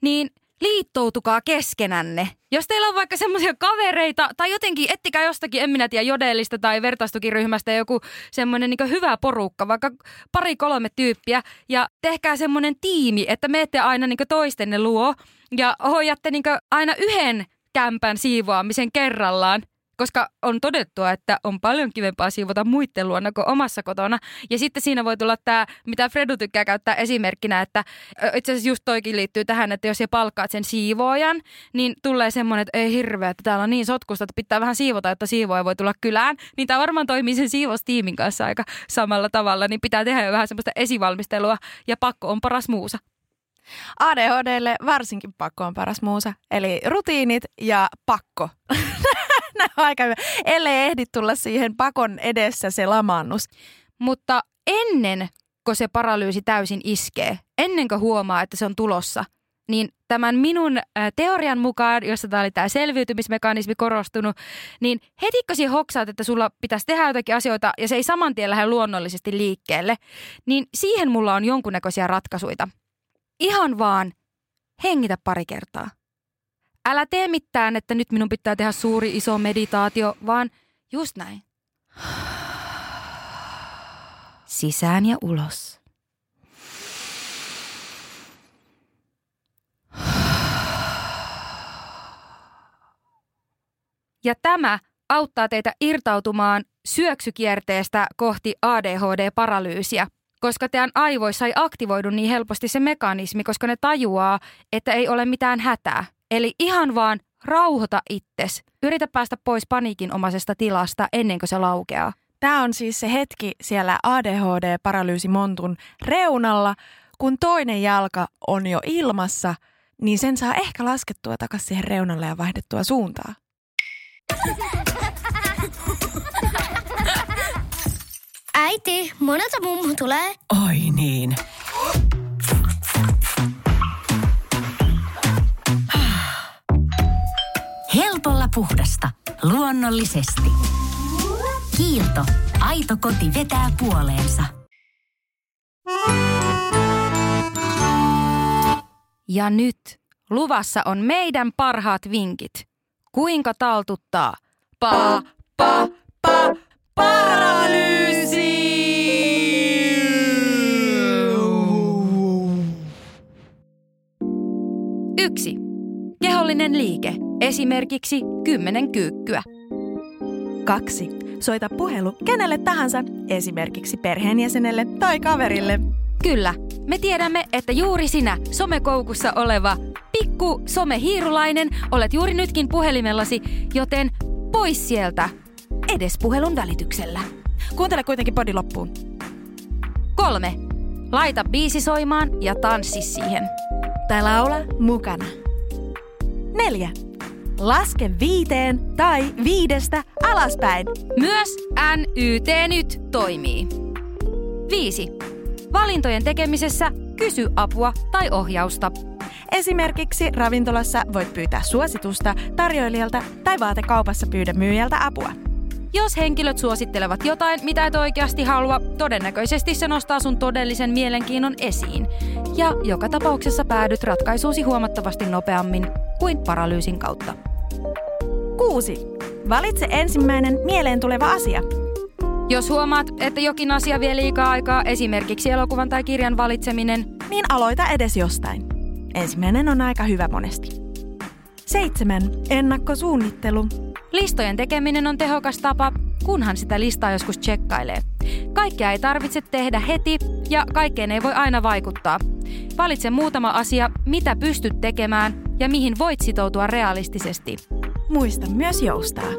niin liittoutukaa keskenänne. Jos teillä on vaikka semmoisia kavereita tai jotenkin ettikää jostakin, en minä tiedä, jodellista tai vertaistukiryhmästä joku semmoinen niin hyvä porukka, vaikka pari kolme tyyppiä ja tehkää semmoinen tiimi, että menette aina niin toistenne luo ja hoidatte niin aina yhden kämpän siivoamisen kerrallaan koska on todettua, että on paljon kivempaa siivota muiden luona kuin omassa kotona. Ja sitten siinä voi tulla tämä, mitä Fredu tykkää käyttää esimerkkinä, että itse asiassa just toikin liittyy tähän, että jos sä palkkaat sen siivoojan, niin tulee semmoinen, että ei hirveä, että täällä on niin sotkusta, että pitää vähän siivota, että siivooja voi tulla kylään. Niin tämä varmaan toimii sen siivoustiimin kanssa aika samalla tavalla, niin pitää tehdä jo vähän semmoista esivalmistelua ja pakko on paras muusa. ADHDlle varsinkin pakko on paras muusa, eli rutiinit ja pakko. On aika hyvä. Ellei ehdi tulla siihen pakon edessä se lamaannus. Mutta ennen kuin se paralyysi täysin iskee, ennen kuin huomaa, että se on tulossa, niin tämän minun teorian mukaan, jossa tämä oli tämä selviytymismekanismi korostunut, niin heti kun sinä hoksaat, että sulla pitäisi tehdä jotakin asioita ja se ei saman tien lähde luonnollisesti liikkeelle, niin siihen mulla on jonkunnäköisiä ratkaisuja. Ihan vaan hengitä pari kertaa. Älä tee mitään, että nyt minun pitää tehdä suuri iso meditaatio, vaan just näin. Sisään ja ulos. Ja tämä auttaa teitä irtautumaan syöksykierteestä kohti ADHD-paralyysiä – koska teidän aivoissa ei aktivoidu niin helposti se mekanismi, koska ne tajuaa, että ei ole mitään hätää. Eli ihan vaan rauhoita itses. Yritä päästä pois paniikinomaisesta tilasta ennen kuin se laukeaa. Tämä on siis se hetki siellä ADHD-paralyysimontun reunalla, kun toinen jalka on jo ilmassa, niin sen saa ehkä laskettua takaisin siihen reunalle ja vaihdettua suuntaa. Äiti, monelta mummu tulee. Oi niin. Puhdasta. Luonnollisesti. Kiilto. Aito koti vetää puoleensa. Ja nyt luvassa on meidän parhaat vinkit. Kuinka taltuttaa? Pa, pa, pa, paralyysi! Yksi. Kehollinen liike. Esimerkiksi kymmenen kyykkyä. Kaksi. Soita puhelu kenelle tahansa, esimerkiksi perheenjäsenelle tai kaverille. Kyllä, me tiedämme, että juuri sinä somekoukussa oleva pikku somehiirulainen olet juuri nytkin puhelimellasi, joten pois sieltä edes puhelun välityksellä. Kuuntele kuitenkin podi loppuun. Kolme. Laita biisi soimaan ja tanssi siihen. Tai laula mukana. Neljä. Laske viiteen tai viidestä alaspäin. Myös NYT nyt toimii. Viisi. Valintojen tekemisessä kysy apua tai ohjausta. Esimerkiksi ravintolassa voit pyytää suositusta tarjoilijalta tai vaatekaupassa pyydä myyjältä apua. Jos henkilöt suosittelevat jotain, mitä et oikeasti halua, todennäköisesti se nostaa sun todellisen mielenkiinnon esiin. Ja joka tapauksessa päädyt ratkaisuusi huomattavasti nopeammin kuin paralyysin kautta. 6. Valitse ensimmäinen mieleen tuleva asia. Jos huomaat, että jokin asia vie liikaa aikaa, esimerkiksi elokuvan tai kirjan valitseminen, Niin aloita edes jostain. Ensimmäinen on aika hyvä monesti. 7. Ennakkosuunnittelu. Listojen tekeminen on tehokas tapa, kunhan sitä listaa joskus tsekkailee. Kaikkea ei tarvitse tehdä heti ja kaikkeen ei voi aina vaikuttaa. Valitse muutama asia, mitä pystyt tekemään ja mihin voit sitoutua realistisesti. Muista myös joustaa.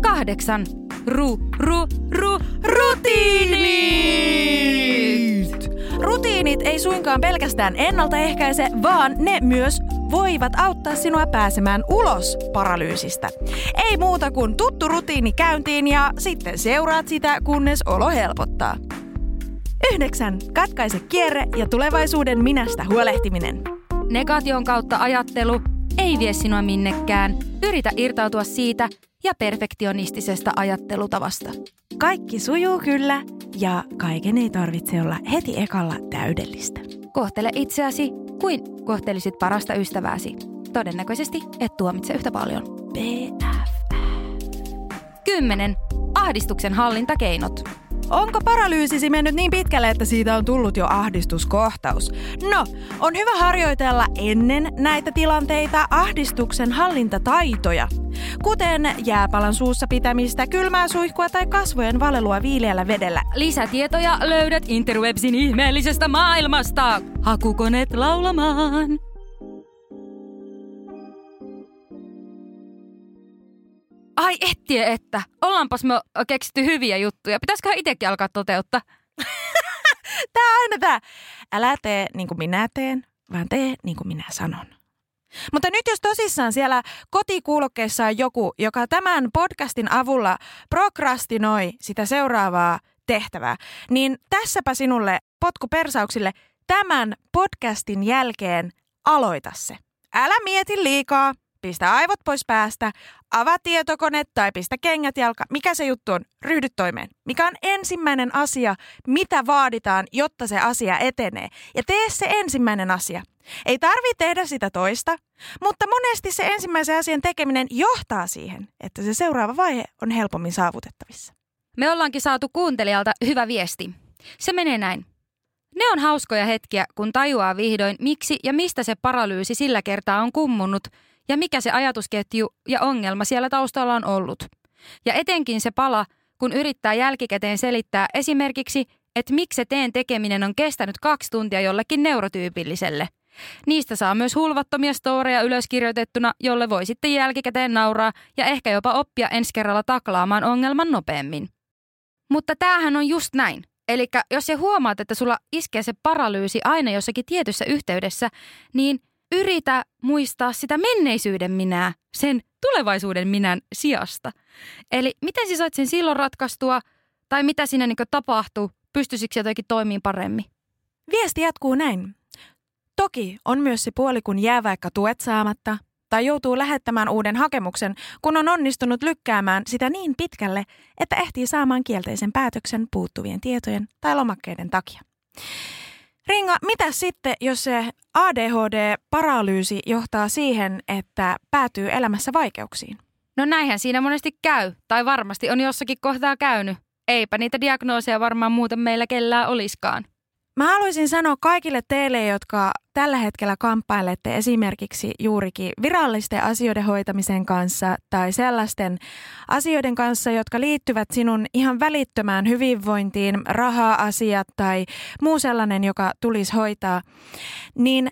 Kahdeksan. Ru, ru, ru, rutiinit! Rutiinit ei suinkaan pelkästään ennaltaehkäise, vaan ne myös voivat auttaa sinua pääsemään ulos paralyysistä. Ei muuta kuin tuttu rutiini käyntiin ja sitten seuraat sitä, kunnes olo helpottaa. 9. Katkaise kierre ja tulevaisuuden minästä huolehtiminen. Negation kautta ajattelu ei vie sinua minnekään. Yritä irtautua siitä ja perfektionistisesta ajattelutavasta. Kaikki sujuu kyllä ja kaiken ei tarvitse olla heti ekalla täydellistä. Kohtele itseäsi kuin kohtelisit parasta ystävääsi. Todennäköisesti et tuomitse yhtä paljon. BF. 10. Ahdistuksen hallintakeinot. Onko paralyysisi mennyt niin pitkälle, että siitä on tullut jo ahdistuskohtaus? No, on hyvä harjoitella ennen näitä tilanteita ahdistuksen hallintataitoja, kuten jääpalan suussa pitämistä, kylmää suihkua tai kasvojen valelua viileällä vedellä. Lisätietoja löydät Interwebsin ihmeellisestä maailmasta. Hakukoneet laulamaan. Ai ettie että. Ollaanpas me keksitty hyviä juttuja. Pitäisikö itsekin alkaa toteuttaa? Tää on aina tää. Älä tee niin kuin minä teen, vaan tee niin kuin minä sanon. Mutta nyt jos tosissaan siellä kotikuulokkeessa on joku, joka tämän podcastin avulla prokrastinoi sitä seuraavaa tehtävää, niin tässäpä sinulle potkupersauksille tämän podcastin jälkeen aloita se. Älä mieti liikaa, pistä aivot pois päästä, avaa tietokone tai pistä kengät jalka. Mikä se juttu on? Ryhdy toimeen. Mikä on ensimmäinen asia, mitä vaaditaan, jotta se asia etenee? Ja tee se ensimmäinen asia. Ei tarvi tehdä sitä toista, mutta monesti se ensimmäisen asian tekeminen johtaa siihen, että se seuraava vaihe on helpommin saavutettavissa. Me ollaankin saatu kuuntelijalta hyvä viesti. Se menee näin. Ne on hauskoja hetkiä, kun tajuaa vihdoin, miksi ja mistä se paralyysi sillä kertaa on kummunut ja mikä se ajatusketju ja ongelma siellä taustalla on ollut. Ja etenkin se pala, kun yrittää jälkikäteen selittää esimerkiksi, että miksi se teen tekeminen on kestänyt kaksi tuntia jollekin neurotyypilliselle. Niistä saa myös hulvattomia storeja ylöskirjoitettuna, jolle voi sitten jälkikäteen nauraa ja ehkä jopa oppia ensi kerralla taklaamaan ongelman nopeammin. Mutta tämähän on just näin. Eli jos sä huomaat, että sulla iskee se paralyysi aina jossakin tietyssä yhteydessä, niin yritä muistaa sitä menneisyyden minää sen tulevaisuuden minän sijasta. Eli miten sä sait sen silloin ratkaistua, tai mitä siinä niin tapahtuu, pystyisikö jotenkin toimimaan paremmin? Viesti jatkuu näin. Toki on myös se puoli, kun jää vaikka tuet saamatta tai joutuu lähettämään uuden hakemuksen, kun on onnistunut lykkäämään sitä niin pitkälle, että ehtii saamaan kielteisen päätöksen puuttuvien tietojen tai lomakkeiden takia. Ringa, mitä sitten, jos se ADHD-paralyysi johtaa siihen, että päätyy elämässä vaikeuksiin? No näinhän siinä monesti käy, tai varmasti on jossakin kohtaa käynyt. Eipä niitä diagnooseja varmaan muuten meillä kellään oliskaan. Mä haluaisin sanoa kaikille teille, jotka tällä hetkellä kamppailette esimerkiksi juurikin virallisten asioiden hoitamisen kanssa tai sellaisten asioiden kanssa, jotka liittyvät sinun ihan välittömään hyvinvointiin, raha-asiat tai muu sellainen, joka tulisi hoitaa, niin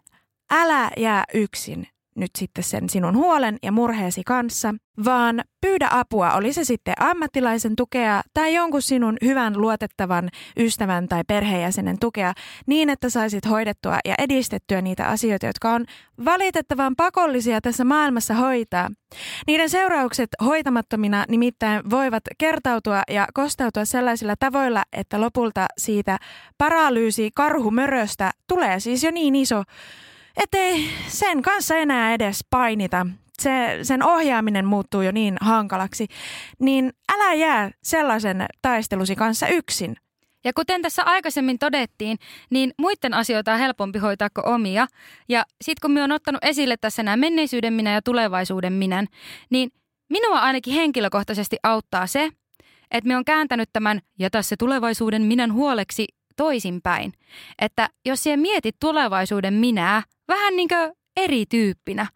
älä jää yksin nyt sitten sen sinun huolen ja murheesi kanssa, vaan pyydä apua, oli se sitten ammattilaisen tukea tai jonkun sinun hyvän luotettavan ystävän tai perheenjäsenen tukea niin, että saisit hoidettua ja edistettyä niitä asioita, jotka on valitettavan pakollisia tässä maailmassa hoitaa. Niiden seuraukset hoitamattomina nimittäin voivat kertautua ja kostautua sellaisilla tavoilla, että lopulta siitä paralyysi karhumöröstä tulee siis jo niin iso, ettei sen kanssa enää edes painita. Se, sen ohjaaminen muuttuu jo niin hankalaksi, niin älä jää sellaisen taistelusi kanssa yksin. Ja kuten tässä aikaisemmin todettiin, niin muiden asioita on helpompi hoitaa kuin omia. Ja sitten kun minä olen ottanut esille tässä nämä menneisyyden minä ja tulevaisuuden minän, niin minua ainakin henkilökohtaisesti auttaa se, että me on kääntänyt tämän jätä se tulevaisuuden minän huoleksi toisinpäin. Että jos siellä mietit tulevaisuuden minää vähän niin kuin erityyppinä,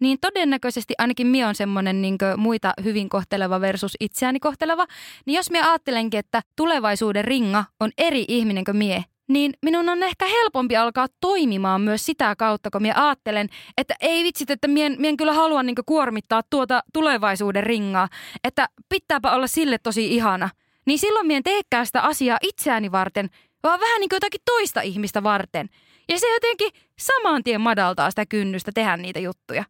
niin todennäköisesti ainakin minä on semmoinen niin muita hyvin kohteleva versus itseäni kohteleva. Niin jos minä ajattelenkin, että tulevaisuuden ringa on eri ihminen kuin mie, niin minun on ehkä helpompi alkaa toimimaan myös sitä kautta, kun minä ajattelen, että ei vitsit, että mien, mien kyllä halua niin kuormittaa tuota tulevaisuuden ringaa, että pitääpä olla sille tosi ihana. Niin silloin mien teekään sitä asiaa itseäni varten, vaan vähän niin kuin jotakin toista ihmistä varten. Ja se jotenkin saman tien madaltaa sitä kynnystä tehdä niitä juttuja.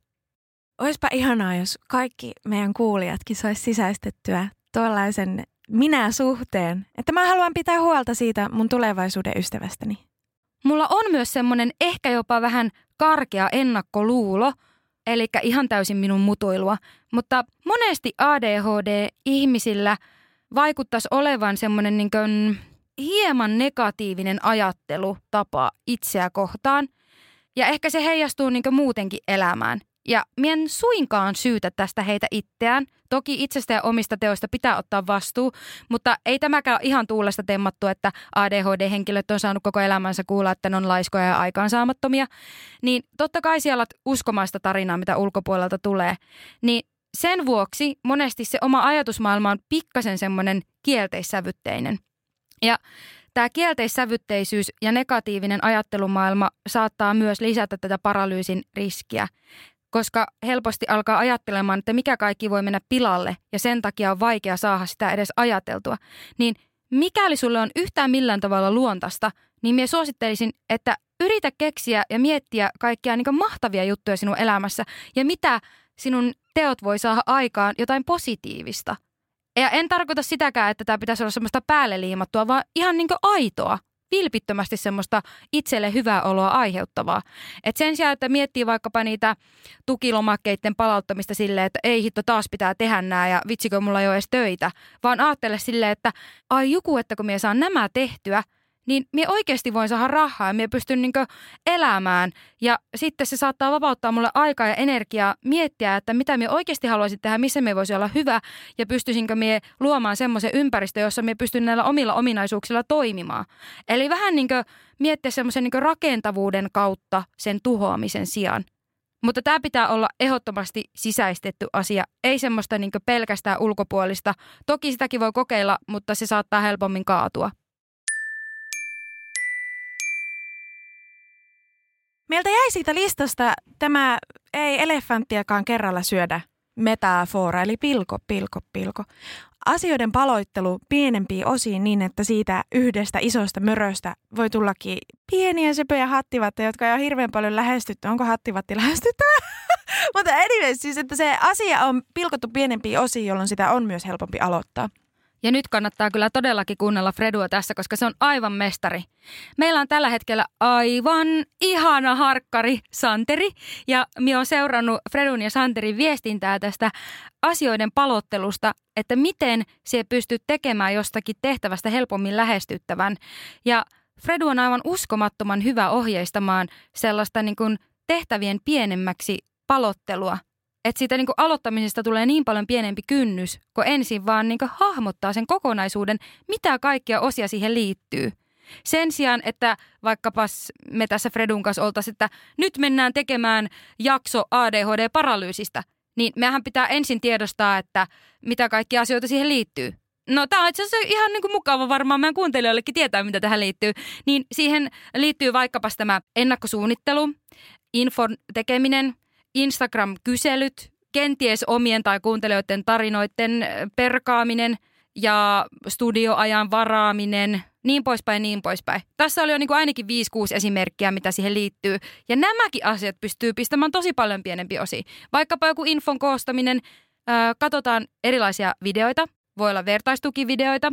Oispa ihanaa, jos kaikki meidän kuulijatkin sais sisäistettyä tuollaisen minä-suhteen, että mä haluan pitää huolta siitä mun tulevaisuuden ystävästäni. Mulla on myös semmoinen ehkä jopa vähän karkea ennakkoluulo, eli ihan täysin minun mutuilua, mutta monesti ADHD-ihmisillä vaikuttaisi olevan semmoinen niin kuin hieman negatiivinen ajattelutapa itseä kohtaan. Ja ehkä se heijastuu niin muutenkin elämään. Ja mien suinkaan syytä tästä heitä itseään. Toki itsestä ja omista teoista pitää ottaa vastuu, mutta ei tämäkään ihan tuulesta temmattu, että ADHD-henkilöt on saanut koko elämänsä kuulla, että ne on laiskoja ja aikaansaamattomia. Niin totta kai siellä uskomaista tarinaa, mitä ulkopuolelta tulee. Niin sen vuoksi monesti se oma ajatusmaailma on pikkasen semmoinen kielteissävytteinen. Ja Tämä kielteissävytteisyys ja negatiivinen ajattelumaailma saattaa myös lisätä tätä paralyysin riskiä koska helposti alkaa ajattelemaan, että mikä kaikki voi mennä pilalle ja sen takia on vaikea saada sitä edes ajateltua, niin mikäli sulle on yhtään millään tavalla luontaista, niin minä suosittelisin, että yritä keksiä ja miettiä kaikkia niin mahtavia juttuja sinun elämässä ja mitä sinun teot voi saada aikaan jotain positiivista. Ja en tarkoita sitäkään, että tämä pitäisi olla semmoista päälle liimattua, vaan ihan niin aitoa, vilpittömästi semmoista itselle hyvää oloa aiheuttavaa. Et sen sijaan, että miettii vaikkapa niitä tukilomakkeiden palauttamista silleen, että ei hitto taas pitää tehdä nämä ja vitsikö mulla ei ole edes töitä, vaan ajattele silleen, että ai joku, että kun me saan nämä tehtyä, niin me oikeasti voin saada rahaa ja me pystyn niin elämään. Ja sitten se saattaa vapauttaa mulle aikaa ja energiaa miettiä, että mitä me oikeasti haluaisin tehdä, missä me voisi olla hyvä ja pystyisinkö me luomaan semmoisen ympäristön, jossa me pystyn näillä omilla ominaisuuksilla toimimaan. Eli vähän niin miettiä semmoisen niin rakentavuuden kautta sen tuhoamisen sijaan. Mutta tämä pitää olla ehdottomasti sisäistetty asia, ei semmoista niin pelkästään ulkopuolista. Toki sitäkin voi kokeilla, mutta se saattaa helpommin kaatua. Meiltä jäi siitä listasta tämä ei elefanttiakaan kerralla syödä metafora, eli pilko, pilko, pilko. Asioiden paloittelu pienempiin osiin niin, että siitä yhdestä isosta möröstä voi tullakin pieniä söpöjä hattivatta, jotka ei ole hirveän paljon lähestytty. Onko hattivatti lähestytty? Mutta anyways, siis että se asia on pilkottu pienempiin osiin, jolloin sitä on myös helpompi aloittaa. Ja nyt kannattaa kyllä todellakin kuunnella Fredua tässä, koska se on aivan mestari. Meillä on tällä hetkellä aivan ihana harkkari Santeri. Ja minä olen seurannut Fredun ja Santerin viestintää tästä asioiden palottelusta, että miten se pystyy tekemään jostakin tehtävästä helpommin lähestyttävän. Ja Fredu on aivan uskomattoman hyvä ohjeistamaan sellaista niin kuin tehtävien pienemmäksi palottelua – että siitä niin aloittamisesta tulee niin paljon pienempi kynnys, kun ensin vaan niin hahmottaa sen kokonaisuuden, mitä kaikkia osia siihen liittyy. Sen sijaan, että vaikkapa me tässä Fredun kanssa oltaisiin, että nyt mennään tekemään jakso ADHD-paralyysistä, niin mehän pitää ensin tiedostaa, että mitä kaikkia asioita siihen liittyy. No tämä on itse asiassa ihan niin kuin mukava varmaan meidän kuuntelijoillekin tietää, mitä tähän liittyy. Niin siihen liittyy vaikkapa tämä ennakkosuunnittelu, infon tekeminen, Instagram-kyselyt, kenties omien tai kuuntelijoiden tarinoiden perkaaminen ja studioajan varaaminen, niin poispäin, niin poispäin. Tässä oli jo niin kuin ainakin 5-6 esimerkkiä, mitä siihen liittyy. Ja nämäkin asiat pystyy pistämään tosi paljon pienempi osi. Vaikkapa joku infon koostaminen, äh, katsotaan erilaisia videoita, voi olla vertaistukivideoita,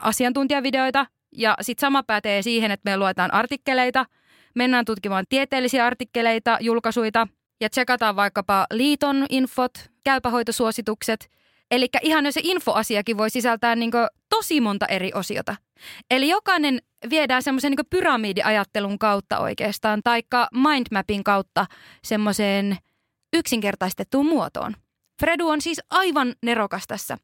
asiantuntijavideoita, ja sitten sama pätee siihen, että me luetaan artikkeleita, mennään tutkimaan tieteellisiä artikkeleita, julkaisuita, ja tsekataan vaikkapa liiton infot, käypähoitosuositukset. Eli ihan jo se infoasiakin voi sisältää niin tosi monta eri osiota. Eli jokainen viedään semmoisen niin pyramidiajattelun kautta oikeastaan, taikka mindmapin kautta semmoiseen yksinkertaistettuun muotoon. Fredu on siis aivan nerokas tässä.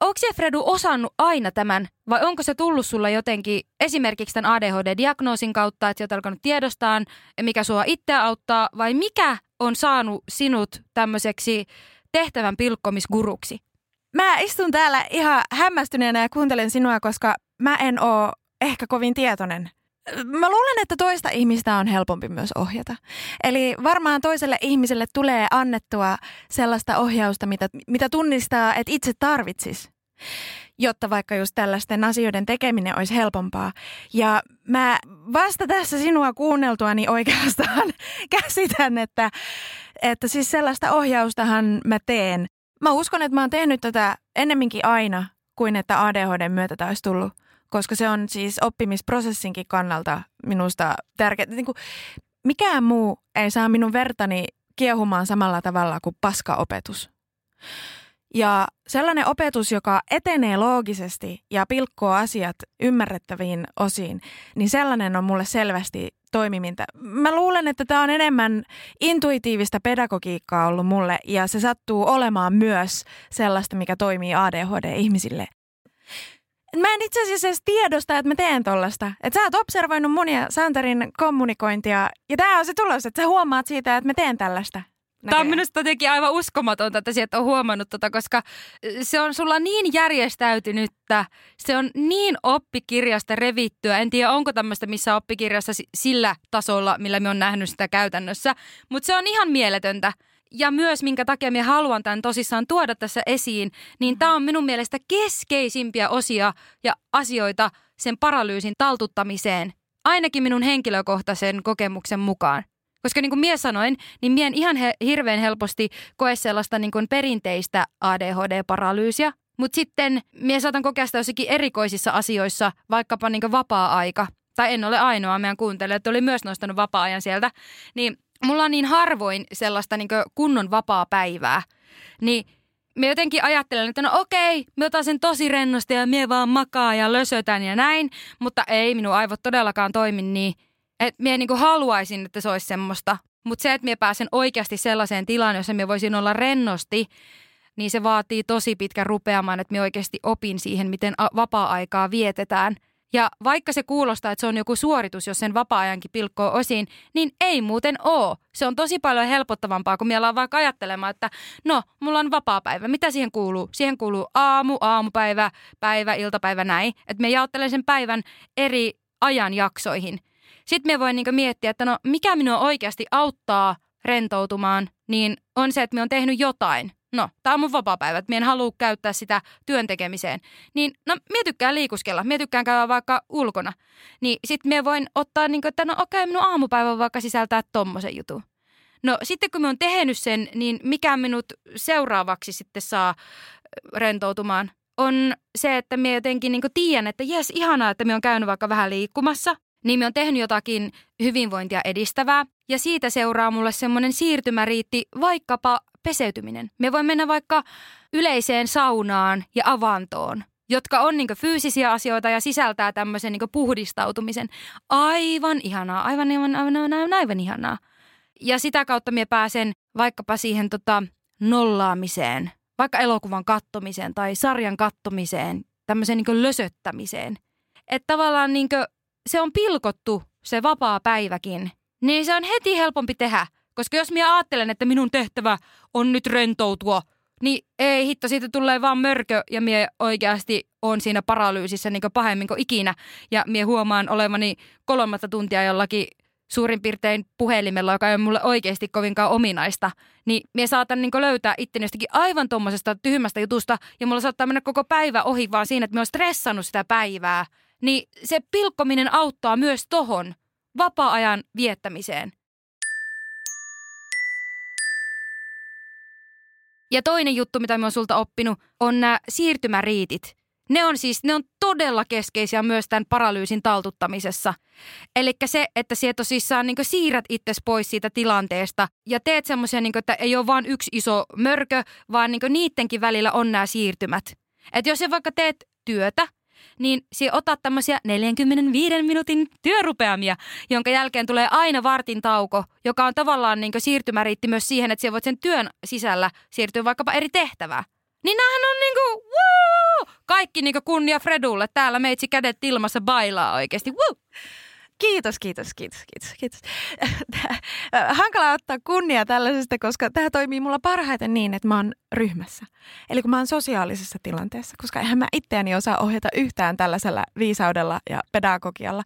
Onko se Fredu osannut aina tämän vai onko se tullut sulla jotenkin esimerkiksi tämän ADHD-diagnoosin kautta, että sä alkanut tiedostaa, mikä sua itse auttaa vai mikä on saanut sinut tämmöiseksi tehtävän pilkkomisguruksi? Mä istun täällä ihan hämmästyneenä ja kuuntelen sinua, koska mä en oo ehkä kovin tietoinen. Mä luulen, että toista ihmistä on helpompi myös ohjata. Eli varmaan toiselle ihmiselle tulee annettua sellaista ohjausta, mitä, mitä tunnistaa, että itse tarvitsis, jotta vaikka just tällaisten asioiden tekeminen olisi helpompaa. Ja mä vasta tässä sinua kuunneltuani oikeastaan käsitän, että, että siis sellaista ohjaustahan mä teen. Mä uskon, että mä oon tehnyt tätä ennemminkin aina kuin että ADHD myötä olisi tullut koska se on siis oppimisprosessinkin kannalta minusta tärkeää. Niin mikään muu ei saa minun vertani kiehumaan samalla tavalla kuin paskaopetus. Ja sellainen opetus, joka etenee loogisesti ja pilkkoo asiat ymmärrettäviin osiin, niin sellainen on mulle selvästi toimiminta. Mä luulen, että tämä on enemmän intuitiivista pedagogiikkaa ollut mulle ja se sattuu olemaan myös sellaista, mikä toimii ADHD-ihmisille mä en itse asiassa edes tiedosta, että mä teen tollasta. Että sä oot observoinut mun ja Santerin kommunikointia ja tää on se tulos, että sä huomaat siitä, että mä teen tällaista. Tämä on minusta jotenkin aivan uskomatonta, että sieltä on huomannut tota, koska se on sulla niin järjestäytynyttä, se on niin oppikirjasta revittyä. En tiedä, onko tämmöistä missä oppikirjassa sillä tasolla, millä me on nähnyt sitä käytännössä, mutta se on ihan mieletöntä ja myös minkä takia minä haluan tämän tosissaan tuoda tässä esiin, niin tämä on minun mielestä keskeisimpiä osia ja asioita sen paralyysin taltuttamiseen, ainakin minun henkilökohtaisen kokemuksen mukaan. Koska niin kuin minä sanoin, niin minä en ihan he, hirveän helposti koe sellaista niin kuin perinteistä ADHD-paralyysiä, mutta sitten minä saatan kokea sitä jossakin erikoisissa asioissa, vaikkapa niin vapaa-aika. Tai en ole ainoa, meidän kuuntelijat oli myös nostanut vapaa-ajan sieltä. Niin mulla on niin harvoin sellaista niin kunnon vapaa päivää, niin me jotenkin ajattelen, että no okei, me otan sen tosi rennosti ja mie vaan makaa ja lösötän ja näin, mutta ei minun aivot todellakaan toimi niin, että mie niin haluaisin, että se olisi semmoista. Mutta se, että mie pääsen oikeasti sellaiseen tilaan, jossa me voisin olla rennosti, niin se vaatii tosi pitkän rupeamaan, että me oikeasti opin siihen, miten vapaa-aikaa vietetään – ja vaikka se kuulostaa, että se on joku suoritus, jos sen vapaa-ajankin pilkkoo osiin, niin ei muuten oo. Se on tosi paljon helpottavampaa, kun meillä on vaikka ajattelemaan, että no, mulla on vapaa-päivä. Mitä siihen kuuluu? Siihen kuuluu aamu, aamupäivä, päivä, iltapäivä, näin. Että me jaottelen sen päivän eri ajanjaksoihin. Sitten me voi niinku miettiä, että no, mikä minua oikeasti auttaa rentoutumaan, niin on se, että me on tehnyt jotain no, tämä on mun vapaa-päivä, että en halua käyttää sitä työn tekemiseen. Niin, no, mie tykkään liikuskella, mie tykkään käydä vaikka ulkona. Niin sit mie voin ottaa, niin kuin, että no okei, okay, minun aamupäivä vaikka sisältää tommosen jutun. No sitten kun me on tehnyt sen, niin mikä minut seuraavaksi sitten saa rentoutumaan, on se, että me jotenkin niin tiedän, että jes, ihanaa, että me on käynyt vaikka vähän liikkumassa. Niin me on tehnyt jotakin hyvinvointia edistävää. Ja siitä seuraa mulle semmoinen siirtymäriitti vaikkapa peseytyminen. Me voi mennä vaikka yleiseen saunaan ja avantoon, jotka on niin fyysisiä asioita ja sisältää tämmöisen niin puhdistautumisen. Aivan ihanaa, aivan, aivan, aivan, aivan, aivan ihanaa. Ja sitä kautta minä pääsen vaikkapa siihen tota, nollaamiseen, vaikka elokuvan kattomiseen tai sarjan kattomiseen, tämmöiseen niin lösöttämiseen. Että tavallaan niin se on pilkottu se vapaa päiväkin, niin se on heti helpompi tehdä. Koska jos minä ajattelen, että minun tehtävä on nyt rentoutua, niin ei hitto, siitä tulee vaan mörkö ja mie oikeasti on siinä paralyysissä niin pahemmin kuin ikinä. Ja mie huomaan olevani kolmatta tuntia jollakin suurin piirtein puhelimella, joka ei ole mulle oikeasti kovinkaan ominaista, niin mie saatan niin löytää itteni jostakin aivan tuommoisesta tyhmästä jutusta ja mulla saattaa mennä koko päivä ohi vaan siinä, että me on stressannut sitä päivää. Niin se pilkkominen auttaa myös tohon vapaa-ajan viettämiseen. Ja toinen juttu, mitä mä oon sulta oppinut, on nämä siirtymäriitit. Ne on siis, ne on todella keskeisiä myös tämän paralyysin taltuttamisessa. Eli se, että sieltä tosissaan niin siirrät itse pois siitä tilanteesta ja teet semmoisia, niin että ei ole vain yksi iso mörkö, vaan niin niidenkin välillä on nämä siirtymät. Että jos sä vaikka teet työtä niin si otat tämmöisiä 45 minuutin työrupeamia, jonka jälkeen tulee aina vartin tauko, joka on tavallaan niin siirtymäriitti myös siihen, että sä voit sen työn sisällä siirtyä vaikkapa eri tehtävää. Niin näähän on niinku, woo! Kaikki niinku kunnia Fredulle. Täällä meitsi kädet ilmassa bailaa oikeesti. Woo! Kiitos, kiitos, kiitos, kiitos, kiitos. Hankala ottaa kunnia tällaisesta, koska tämä toimii mulla parhaiten niin, että mä oon ryhmässä. Eli kun mä oon sosiaalisessa tilanteessa, koska eihän mä itseäni osaa ohjata yhtään tällaisella viisaudella ja pedagogialla.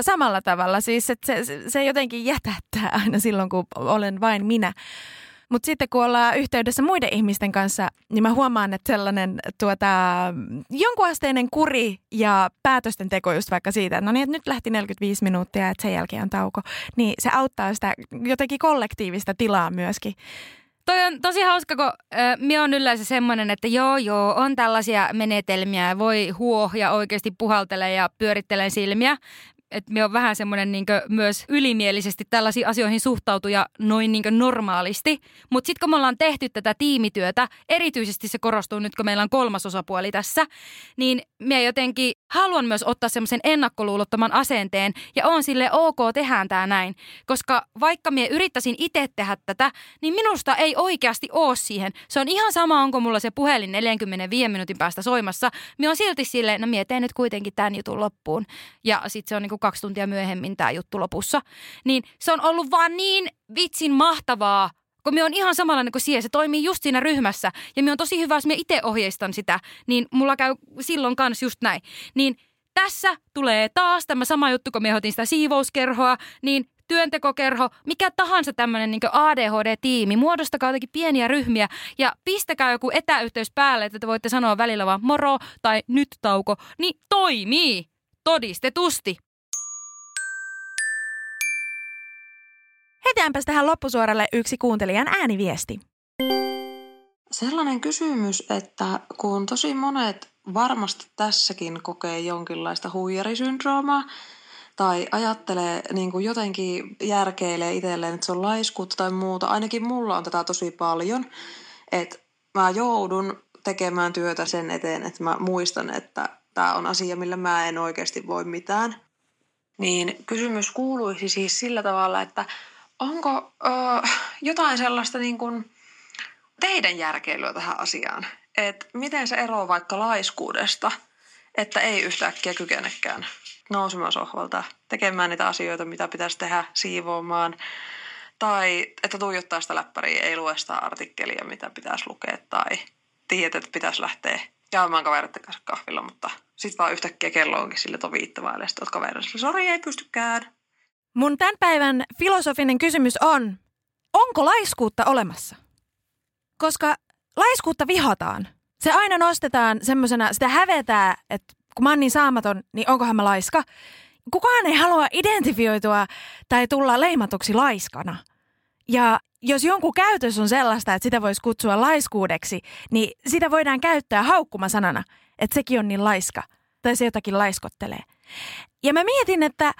Samalla tavalla siis, että se, se jotenkin jätättää aina silloin, kun olen vain minä. Mutta sitten kun ollaan yhteydessä muiden ihmisten kanssa, niin mä huomaan, että sellainen tuota, jonkunasteinen kuri ja päätösten teko just vaikka siitä, että no niin, että nyt lähti 45 minuuttia, että sen jälkeen on tauko, niin se auttaa sitä jotenkin kollektiivista tilaa myöskin. Toi on tosi hauska, kun äh, minä on yleensä semmoinen, että joo joo, on tällaisia menetelmiä, voi huoh ja oikeasti puhaltelee ja pyörittelee silmiä että me on vähän semmoinen niin myös ylimielisesti tällaisiin asioihin suhtautuja noin niin normaalisti. Mutta sitten kun me ollaan tehty tätä tiimityötä, erityisesti se korostuu nyt, kun meillä on kolmas osapuoli tässä, niin me jotenkin haluan myös ottaa semmoisen ennakkoluulottoman asenteen ja on sille ok, tehdään tämä näin. Koska vaikka me yrittäisin itse tehdä tätä, niin minusta ei oikeasti ole siihen. Se on ihan sama, onko mulla se puhelin 45 minuutin päästä soimassa. Me on silti silleen, no mie teen nyt kuitenkin tämän jutun loppuun. Ja sitten se on niinku kaksi tuntia myöhemmin tämä juttu lopussa. Niin se on ollut vaan niin vitsin mahtavaa kun me on ihan samanlainen kuin siihen, se toimii just siinä ryhmässä ja me on tosi hyvä, jos me itse ohjeistan sitä, niin mulla käy silloin kanssa just näin. Niin tässä tulee taas tämä sama juttu, kun me otin sitä siivouskerhoa, niin työntekokerho, mikä tahansa tämmöinen niin ADHD-tiimi, muodostakaa jotenkin pieniä ryhmiä ja pistäkää joku etäyhteys päälle, että te voitte sanoa välillä vaan moro tai nyt tauko, niin toimii todistetusti. Heitetäänpäs tähän loppusuoralle yksi kuuntelijan ääniviesti. Sellainen kysymys, että kun tosi monet varmasti tässäkin kokee jonkinlaista huijarisyndroomaa, tai ajattelee niin kuin jotenkin järkeilee itselleen, että se on laiskuutta tai muuta. Ainakin mulla on tätä tosi paljon, että mä joudun tekemään työtä sen eteen, että mä muistan, että tämä on asia, millä mä en oikeasti voi mitään. Niin kysymys kuuluisi siis sillä tavalla, että onko ö, jotain sellaista niin kuin teidän järkeilyä tähän asiaan? Että miten se eroaa vaikka laiskuudesta, että ei yhtäkkiä kykenekään nousemaan sohvalta, tekemään niitä asioita, mitä pitäisi tehdä, siivoamaan, tai että tuijottaa sitä läppäriä, ei lue sitä artikkelia, mitä pitäisi lukea, tai tiedät, että pitäisi lähteä käymään kavereiden kanssa kahvilla, mutta sitten vaan yhtäkkiä kello onkin sille on viittävää, ja sitten kavereille, sori ei pystykään. Mun tämän päivän filosofinen kysymys on, onko laiskuutta olemassa? Koska laiskuutta vihataan. Se aina nostetaan semmoisena, sitä hävetää, että kun mä oon niin saamaton, niin onkohan mä laiska? Kukaan ei halua identifioitua tai tulla leimatuksi laiskana. Ja jos jonkun käytös on sellaista, että sitä voisi kutsua laiskuudeksi, niin sitä voidaan käyttää haukkumasanana, että sekin on niin laiska. Tai se jotakin laiskottelee. Ja mä mietin, että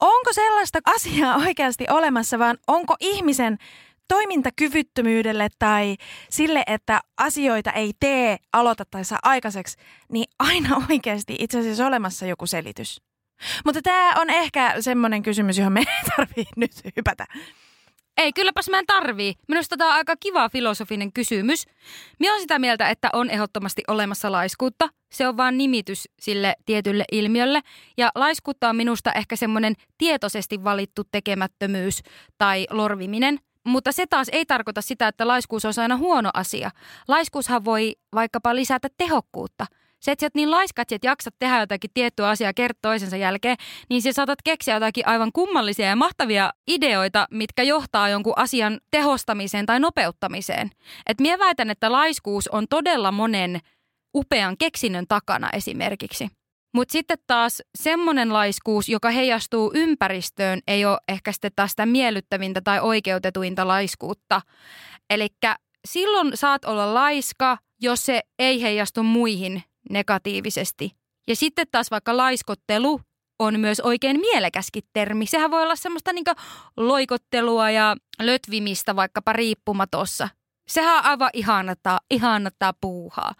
onko sellaista asiaa oikeasti olemassa, vaan onko ihmisen toimintakyvyttömyydelle tai sille, että asioita ei tee, aloita tai saa aikaiseksi, niin aina oikeasti itse asiassa olemassa joku selitys. Mutta tämä on ehkä semmoinen kysymys, johon me ei tarvitse nyt hypätä. Ei, kylläpäs mä en tarvii. Minusta tämä on aika kiva filosofinen kysymys. Minä olen sitä mieltä, että on ehdottomasti olemassa laiskuutta. Se on vain nimitys sille tietylle ilmiölle. Ja laiskuutta on minusta ehkä semmoinen tietoisesti valittu tekemättömyys tai lorviminen – mutta se taas ei tarkoita sitä, että laiskuus on aina huono asia. Laiskuushan voi vaikkapa lisätä tehokkuutta. Se, että sä niin laiska, että et jaksat tehdä jotakin tiettyä asiaa kerta toisensa jälkeen, niin sä saatat keksiä jotakin aivan kummallisia ja mahtavia ideoita, mitkä johtaa jonkun asian tehostamiseen tai nopeuttamiseen. Et mie väitän, että laiskuus on todella monen upean keksinnön takana esimerkiksi. Mutta sitten taas semmoinen laiskuus, joka heijastuu ympäristöön, ei ole ehkä sitten taas sitä miellyttävintä tai oikeutetuinta laiskuutta. Eli silloin saat olla laiska, jos se ei heijastu muihin negatiivisesti. Ja sitten taas vaikka laiskottelu on myös oikein mielekäskin termi. Sehän voi olla semmoista niinku loikottelua ja lötvimistä vaikkapa riippumatossa. Sehän on aivan ihanattaa, ihanattaa puuhaa.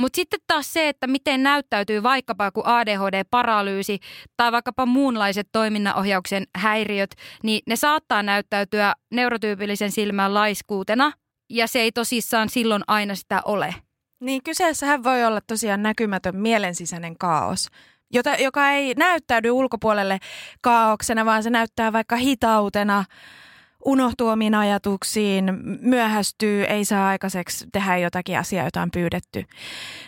Mutta sitten taas se, että miten näyttäytyy vaikkapa joku ADHD-paralyysi tai vaikkapa muunlaiset toiminnanohjauksen häiriöt, niin ne saattaa näyttäytyä neurotyypillisen silmän laiskuutena ja se ei tosissaan silloin aina sitä ole. Niin kyseessähän voi olla tosiaan näkymätön mielensisäinen kaos, jota, joka ei näyttäydy ulkopuolelle kaauksena, vaan se näyttää vaikka hitautena, unohtuu omiin ajatuksiin, myöhästyy, ei saa aikaiseksi tehdä jotakin asiaa, jota on pyydetty.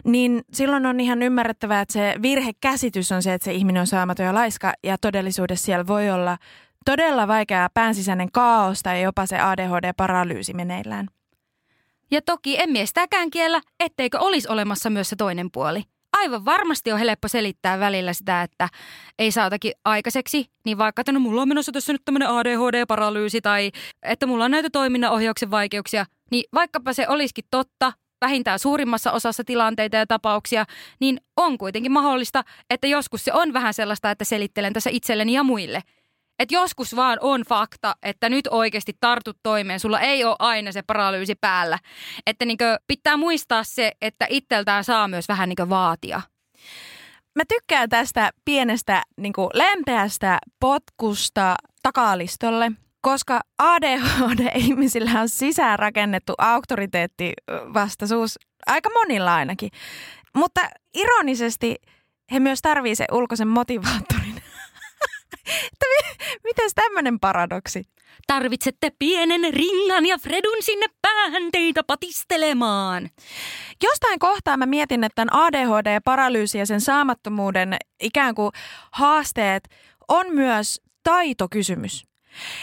Niin silloin on ihan ymmärrettävää, että se virhekäsitys on se, että se ihminen on saamaton ja laiska ja todellisuudessa siellä voi olla todella vaikea päänsisäinen kaos tai jopa se ADHD-paralyysi meneillään. Ja toki en miestäkään kiellä, etteikö olisi olemassa myös se toinen puoli. Aivan varmasti on helppo selittää välillä sitä, että ei saa jotakin aikaiseksi, niin vaikka, että no mulla on menossa tässä nyt tämmöinen ADHD-paralyysi tai että mulla on näitä toiminnanohjauksen vaikeuksia, niin vaikkapa se olisikin totta, vähintään suurimmassa osassa tilanteita ja tapauksia, niin on kuitenkin mahdollista, että joskus se on vähän sellaista, että selittelen tässä itselleni ja muille – että joskus vaan on fakta, että nyt oikeasti tartut toimeen. Sulla ei ole aina se paralyysi päällä. Että niin pitää muistaa se, että itseltään saa myös vähän niin vaatia. Mä tykkään tästä pienestä niin lempeästä potkusta takalistolle, koska ADHD-ihmisillä on sisäänrakennettu auktoriteettivastaisuus aika monilla ainakin. Mutta ironisesti he myös tarvii se ulkoisen motivaattorin Mites tämmöinen paradoksi? Tarvitsette pienen ringan ja Fredun sinne päähän teitä patistelemaan. Jostain kohtaa mä mietin, että tämän ADHD, paralyysi ja sen saamattomuuden ikään kuin haasteet on myös taitokysymys.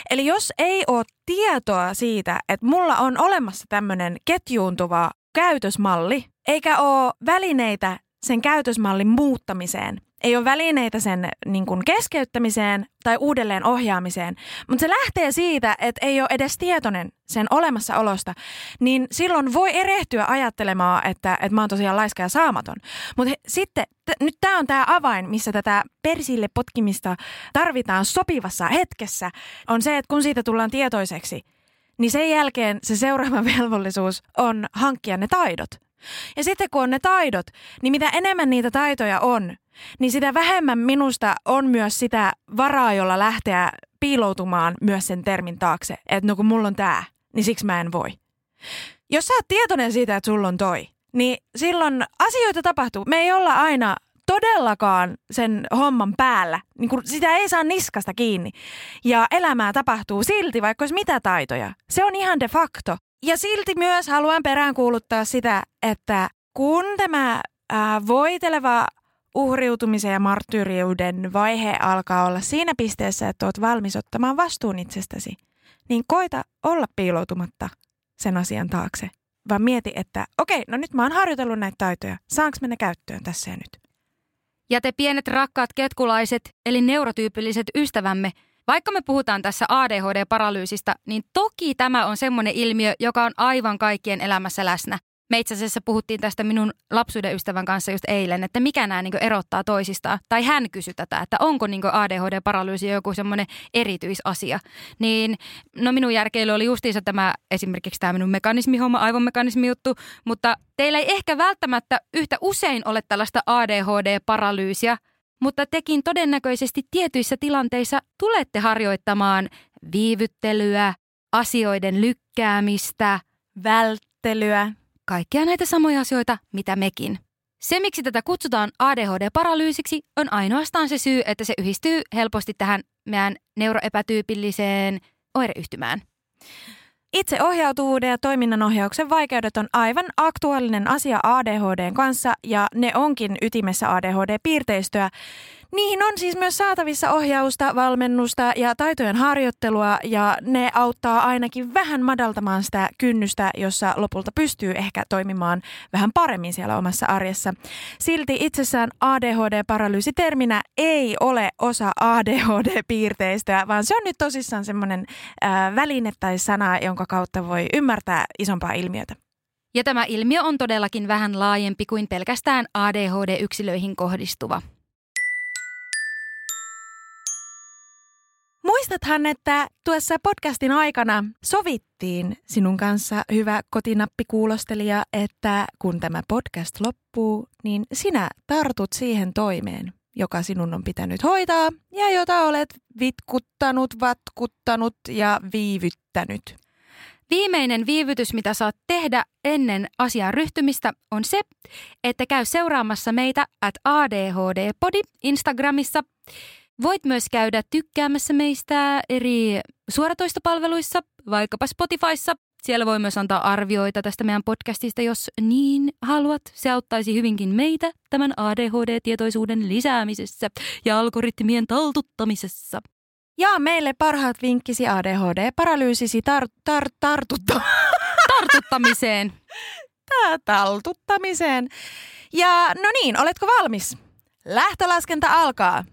Eli jos ei ole tietoa siitä, että mulla on olemassa tämmöinen ketjuuntuva käytösmalli, eikä ole välineitä sen käytösmallin muuttamiseen, ei ole välineitä sen niin kuin keskeyttämiseen tai uudelleen ohjaamiseen, mutta se lähtee siitä, että ei ole edes tietoinen sen olemassaolosta, niin silloin voi erehtyä ajattelemaan, että, että mä oon tosiaan laiska ja saamaton. Mutta sitten t- nyt tämä on tämä avain, missä tätä persille potkimista tarvitaan sopivassa hetkessä, on se, että kun siitä tullaan tietoiseksi, niin sen jälkeen se seuraava velvollisuus on hankkia ne taidot. Ja sitten kun on ne taidot, niin mitä enemmän niitä taitoja on, niin sitä vähemmän minusta on myös sitä varaa, jolla lähteä piiloutumaan myös sen termin taakse. Että no kun mulla on tää, niin siksi mä en voi. Jos sä oot tietoinen siitä, että sulla on toi, niin silloin asioita tapahtuu. Me ei olla aina todellakaan sen homman päällä. Niin kun sitä ei saa niskasta kiinni. Ja elämää tapahtuu silti, vaikka olisi mitä taitoja. Se on ihan de facto. Ja silti myös haluan peräänkuuluttaa sitä, että kun tämä ää, voiteleva uhriutumisen ja marttyriuden vaihe alkaa olla siinä pisteessä, että olet valmis ottamaan vastuun itsestäsi, niin koita olla piiloutumatta sen asian taakse. Vaan mieti, että okei, no nyt mä oon harjoitellut näitä taitoja. Saanko mennä käyttöön tässä ja nyt? Ja te pienet rakkaat ketkulaiset, eli neurotyypilliset ystävämme, vaikka me puhutaan tässä ADHD-paralyysistä, niin toki tämä on semmoinen ilmiö, joka on aivan kaikkien elämässä läsnä. Me itse asiassa puhuttiin tästä minun lapsuuden ystävän kanssa just eilen, että mikä nämä niin erottaa toisistaan. Tai hän kysyi tätä, että onko niin ADHD-paralyysi joku semmoinen erityisasia. Niin no minun järkeily oli justiinsa tämä esimerkiksi tämä minun mekanismihomma, aivomekanismi juttu, mutta teillä ei ehkä välttämättä yhtä usein ole tällaista ADHD-paralyysiä, mutta tekin todennäköisesti tietyissä tilanteissa tulette harjoittamaan viivyttelyä, asioiden lykkäämistä, välttelyä, kaikkia näitä samoja asioita, mitä mekin. Se, miksi tätä kutsutaan ADHD-paralyysiksi, on ainoastaan se syy, että se yhdistyy helposti tähän meidän neuroepätyypilliseen oireyhtymään. Itseohjautuvuuden ja toiminnanohjauksen vaikeudet on aivan aktuaalinen asia ADHDn kanssa ja ne onkin ytimessä ADHD-piirteistöä. Niihin on siis myös saatavissa ohjausta, valmennusta ja taitojen harjoittelua ja ne auttaa ainakin vähän madaltamaan sitä kynnystä, jossa lopulta pystyy ehkä toimimaan vähän paremmin siellä omassa arjessa. Silti itsessään ADHD-paralyysiterminä ei ole osa ADHD-piirteistöä, vaan se on nyt tosissaan semmoinen äh, väline tai sana, jonka kautta voi ymmärtää isompaa ilmiötä. Ja tämä ilmiö on todellakin vähän laajempi kuin pelkästään ADHD-yksilöihin kohdistuva. Muistathan, että tuossa podcastin aikana sovittiin sinun kanssa, hyvä kotinappikuulostelija, että kun tämä podcast loppuu, niin sinä tartut siihen toimeen, joka sinun on pitänyt hoitaa ja jota olet vitkuttanut, vatkuttanut ja viivyttänyt. Viimeinen viivytys, mitä saat tehdä ennen asiaan ryhtymistä, on se, että käy seuraamassa meitä at ADHD-podi Instagramissa. Voit myös käydä tykkäämässä meistä eri suoratoistopalveluissa, vaikkapa Spotifyssa. Siellä voi myös antaa arvioita tästä meidän podcastista, jos niin haluat. Se auttaisi hyvinkin meitä tämän ADHD-tietoisuuden lisäämisessä ja algoritmien taltuttamisessa. Ja meille parhaat vinkkisi ADHD-paralyysisi tar- tar- tartutta- Tartuttamiseen. tää- taltuttamiseen. Ja no niin, oletko valmis? Lähtölaskenta alkaa.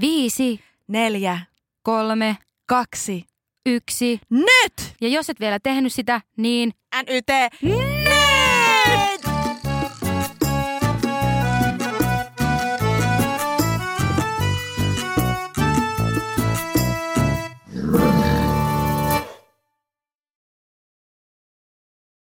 Viisi, Neljä, kolme, kaksi, yksi. nyt! Ja jos et vielä tehnyt sitä, niin NYT,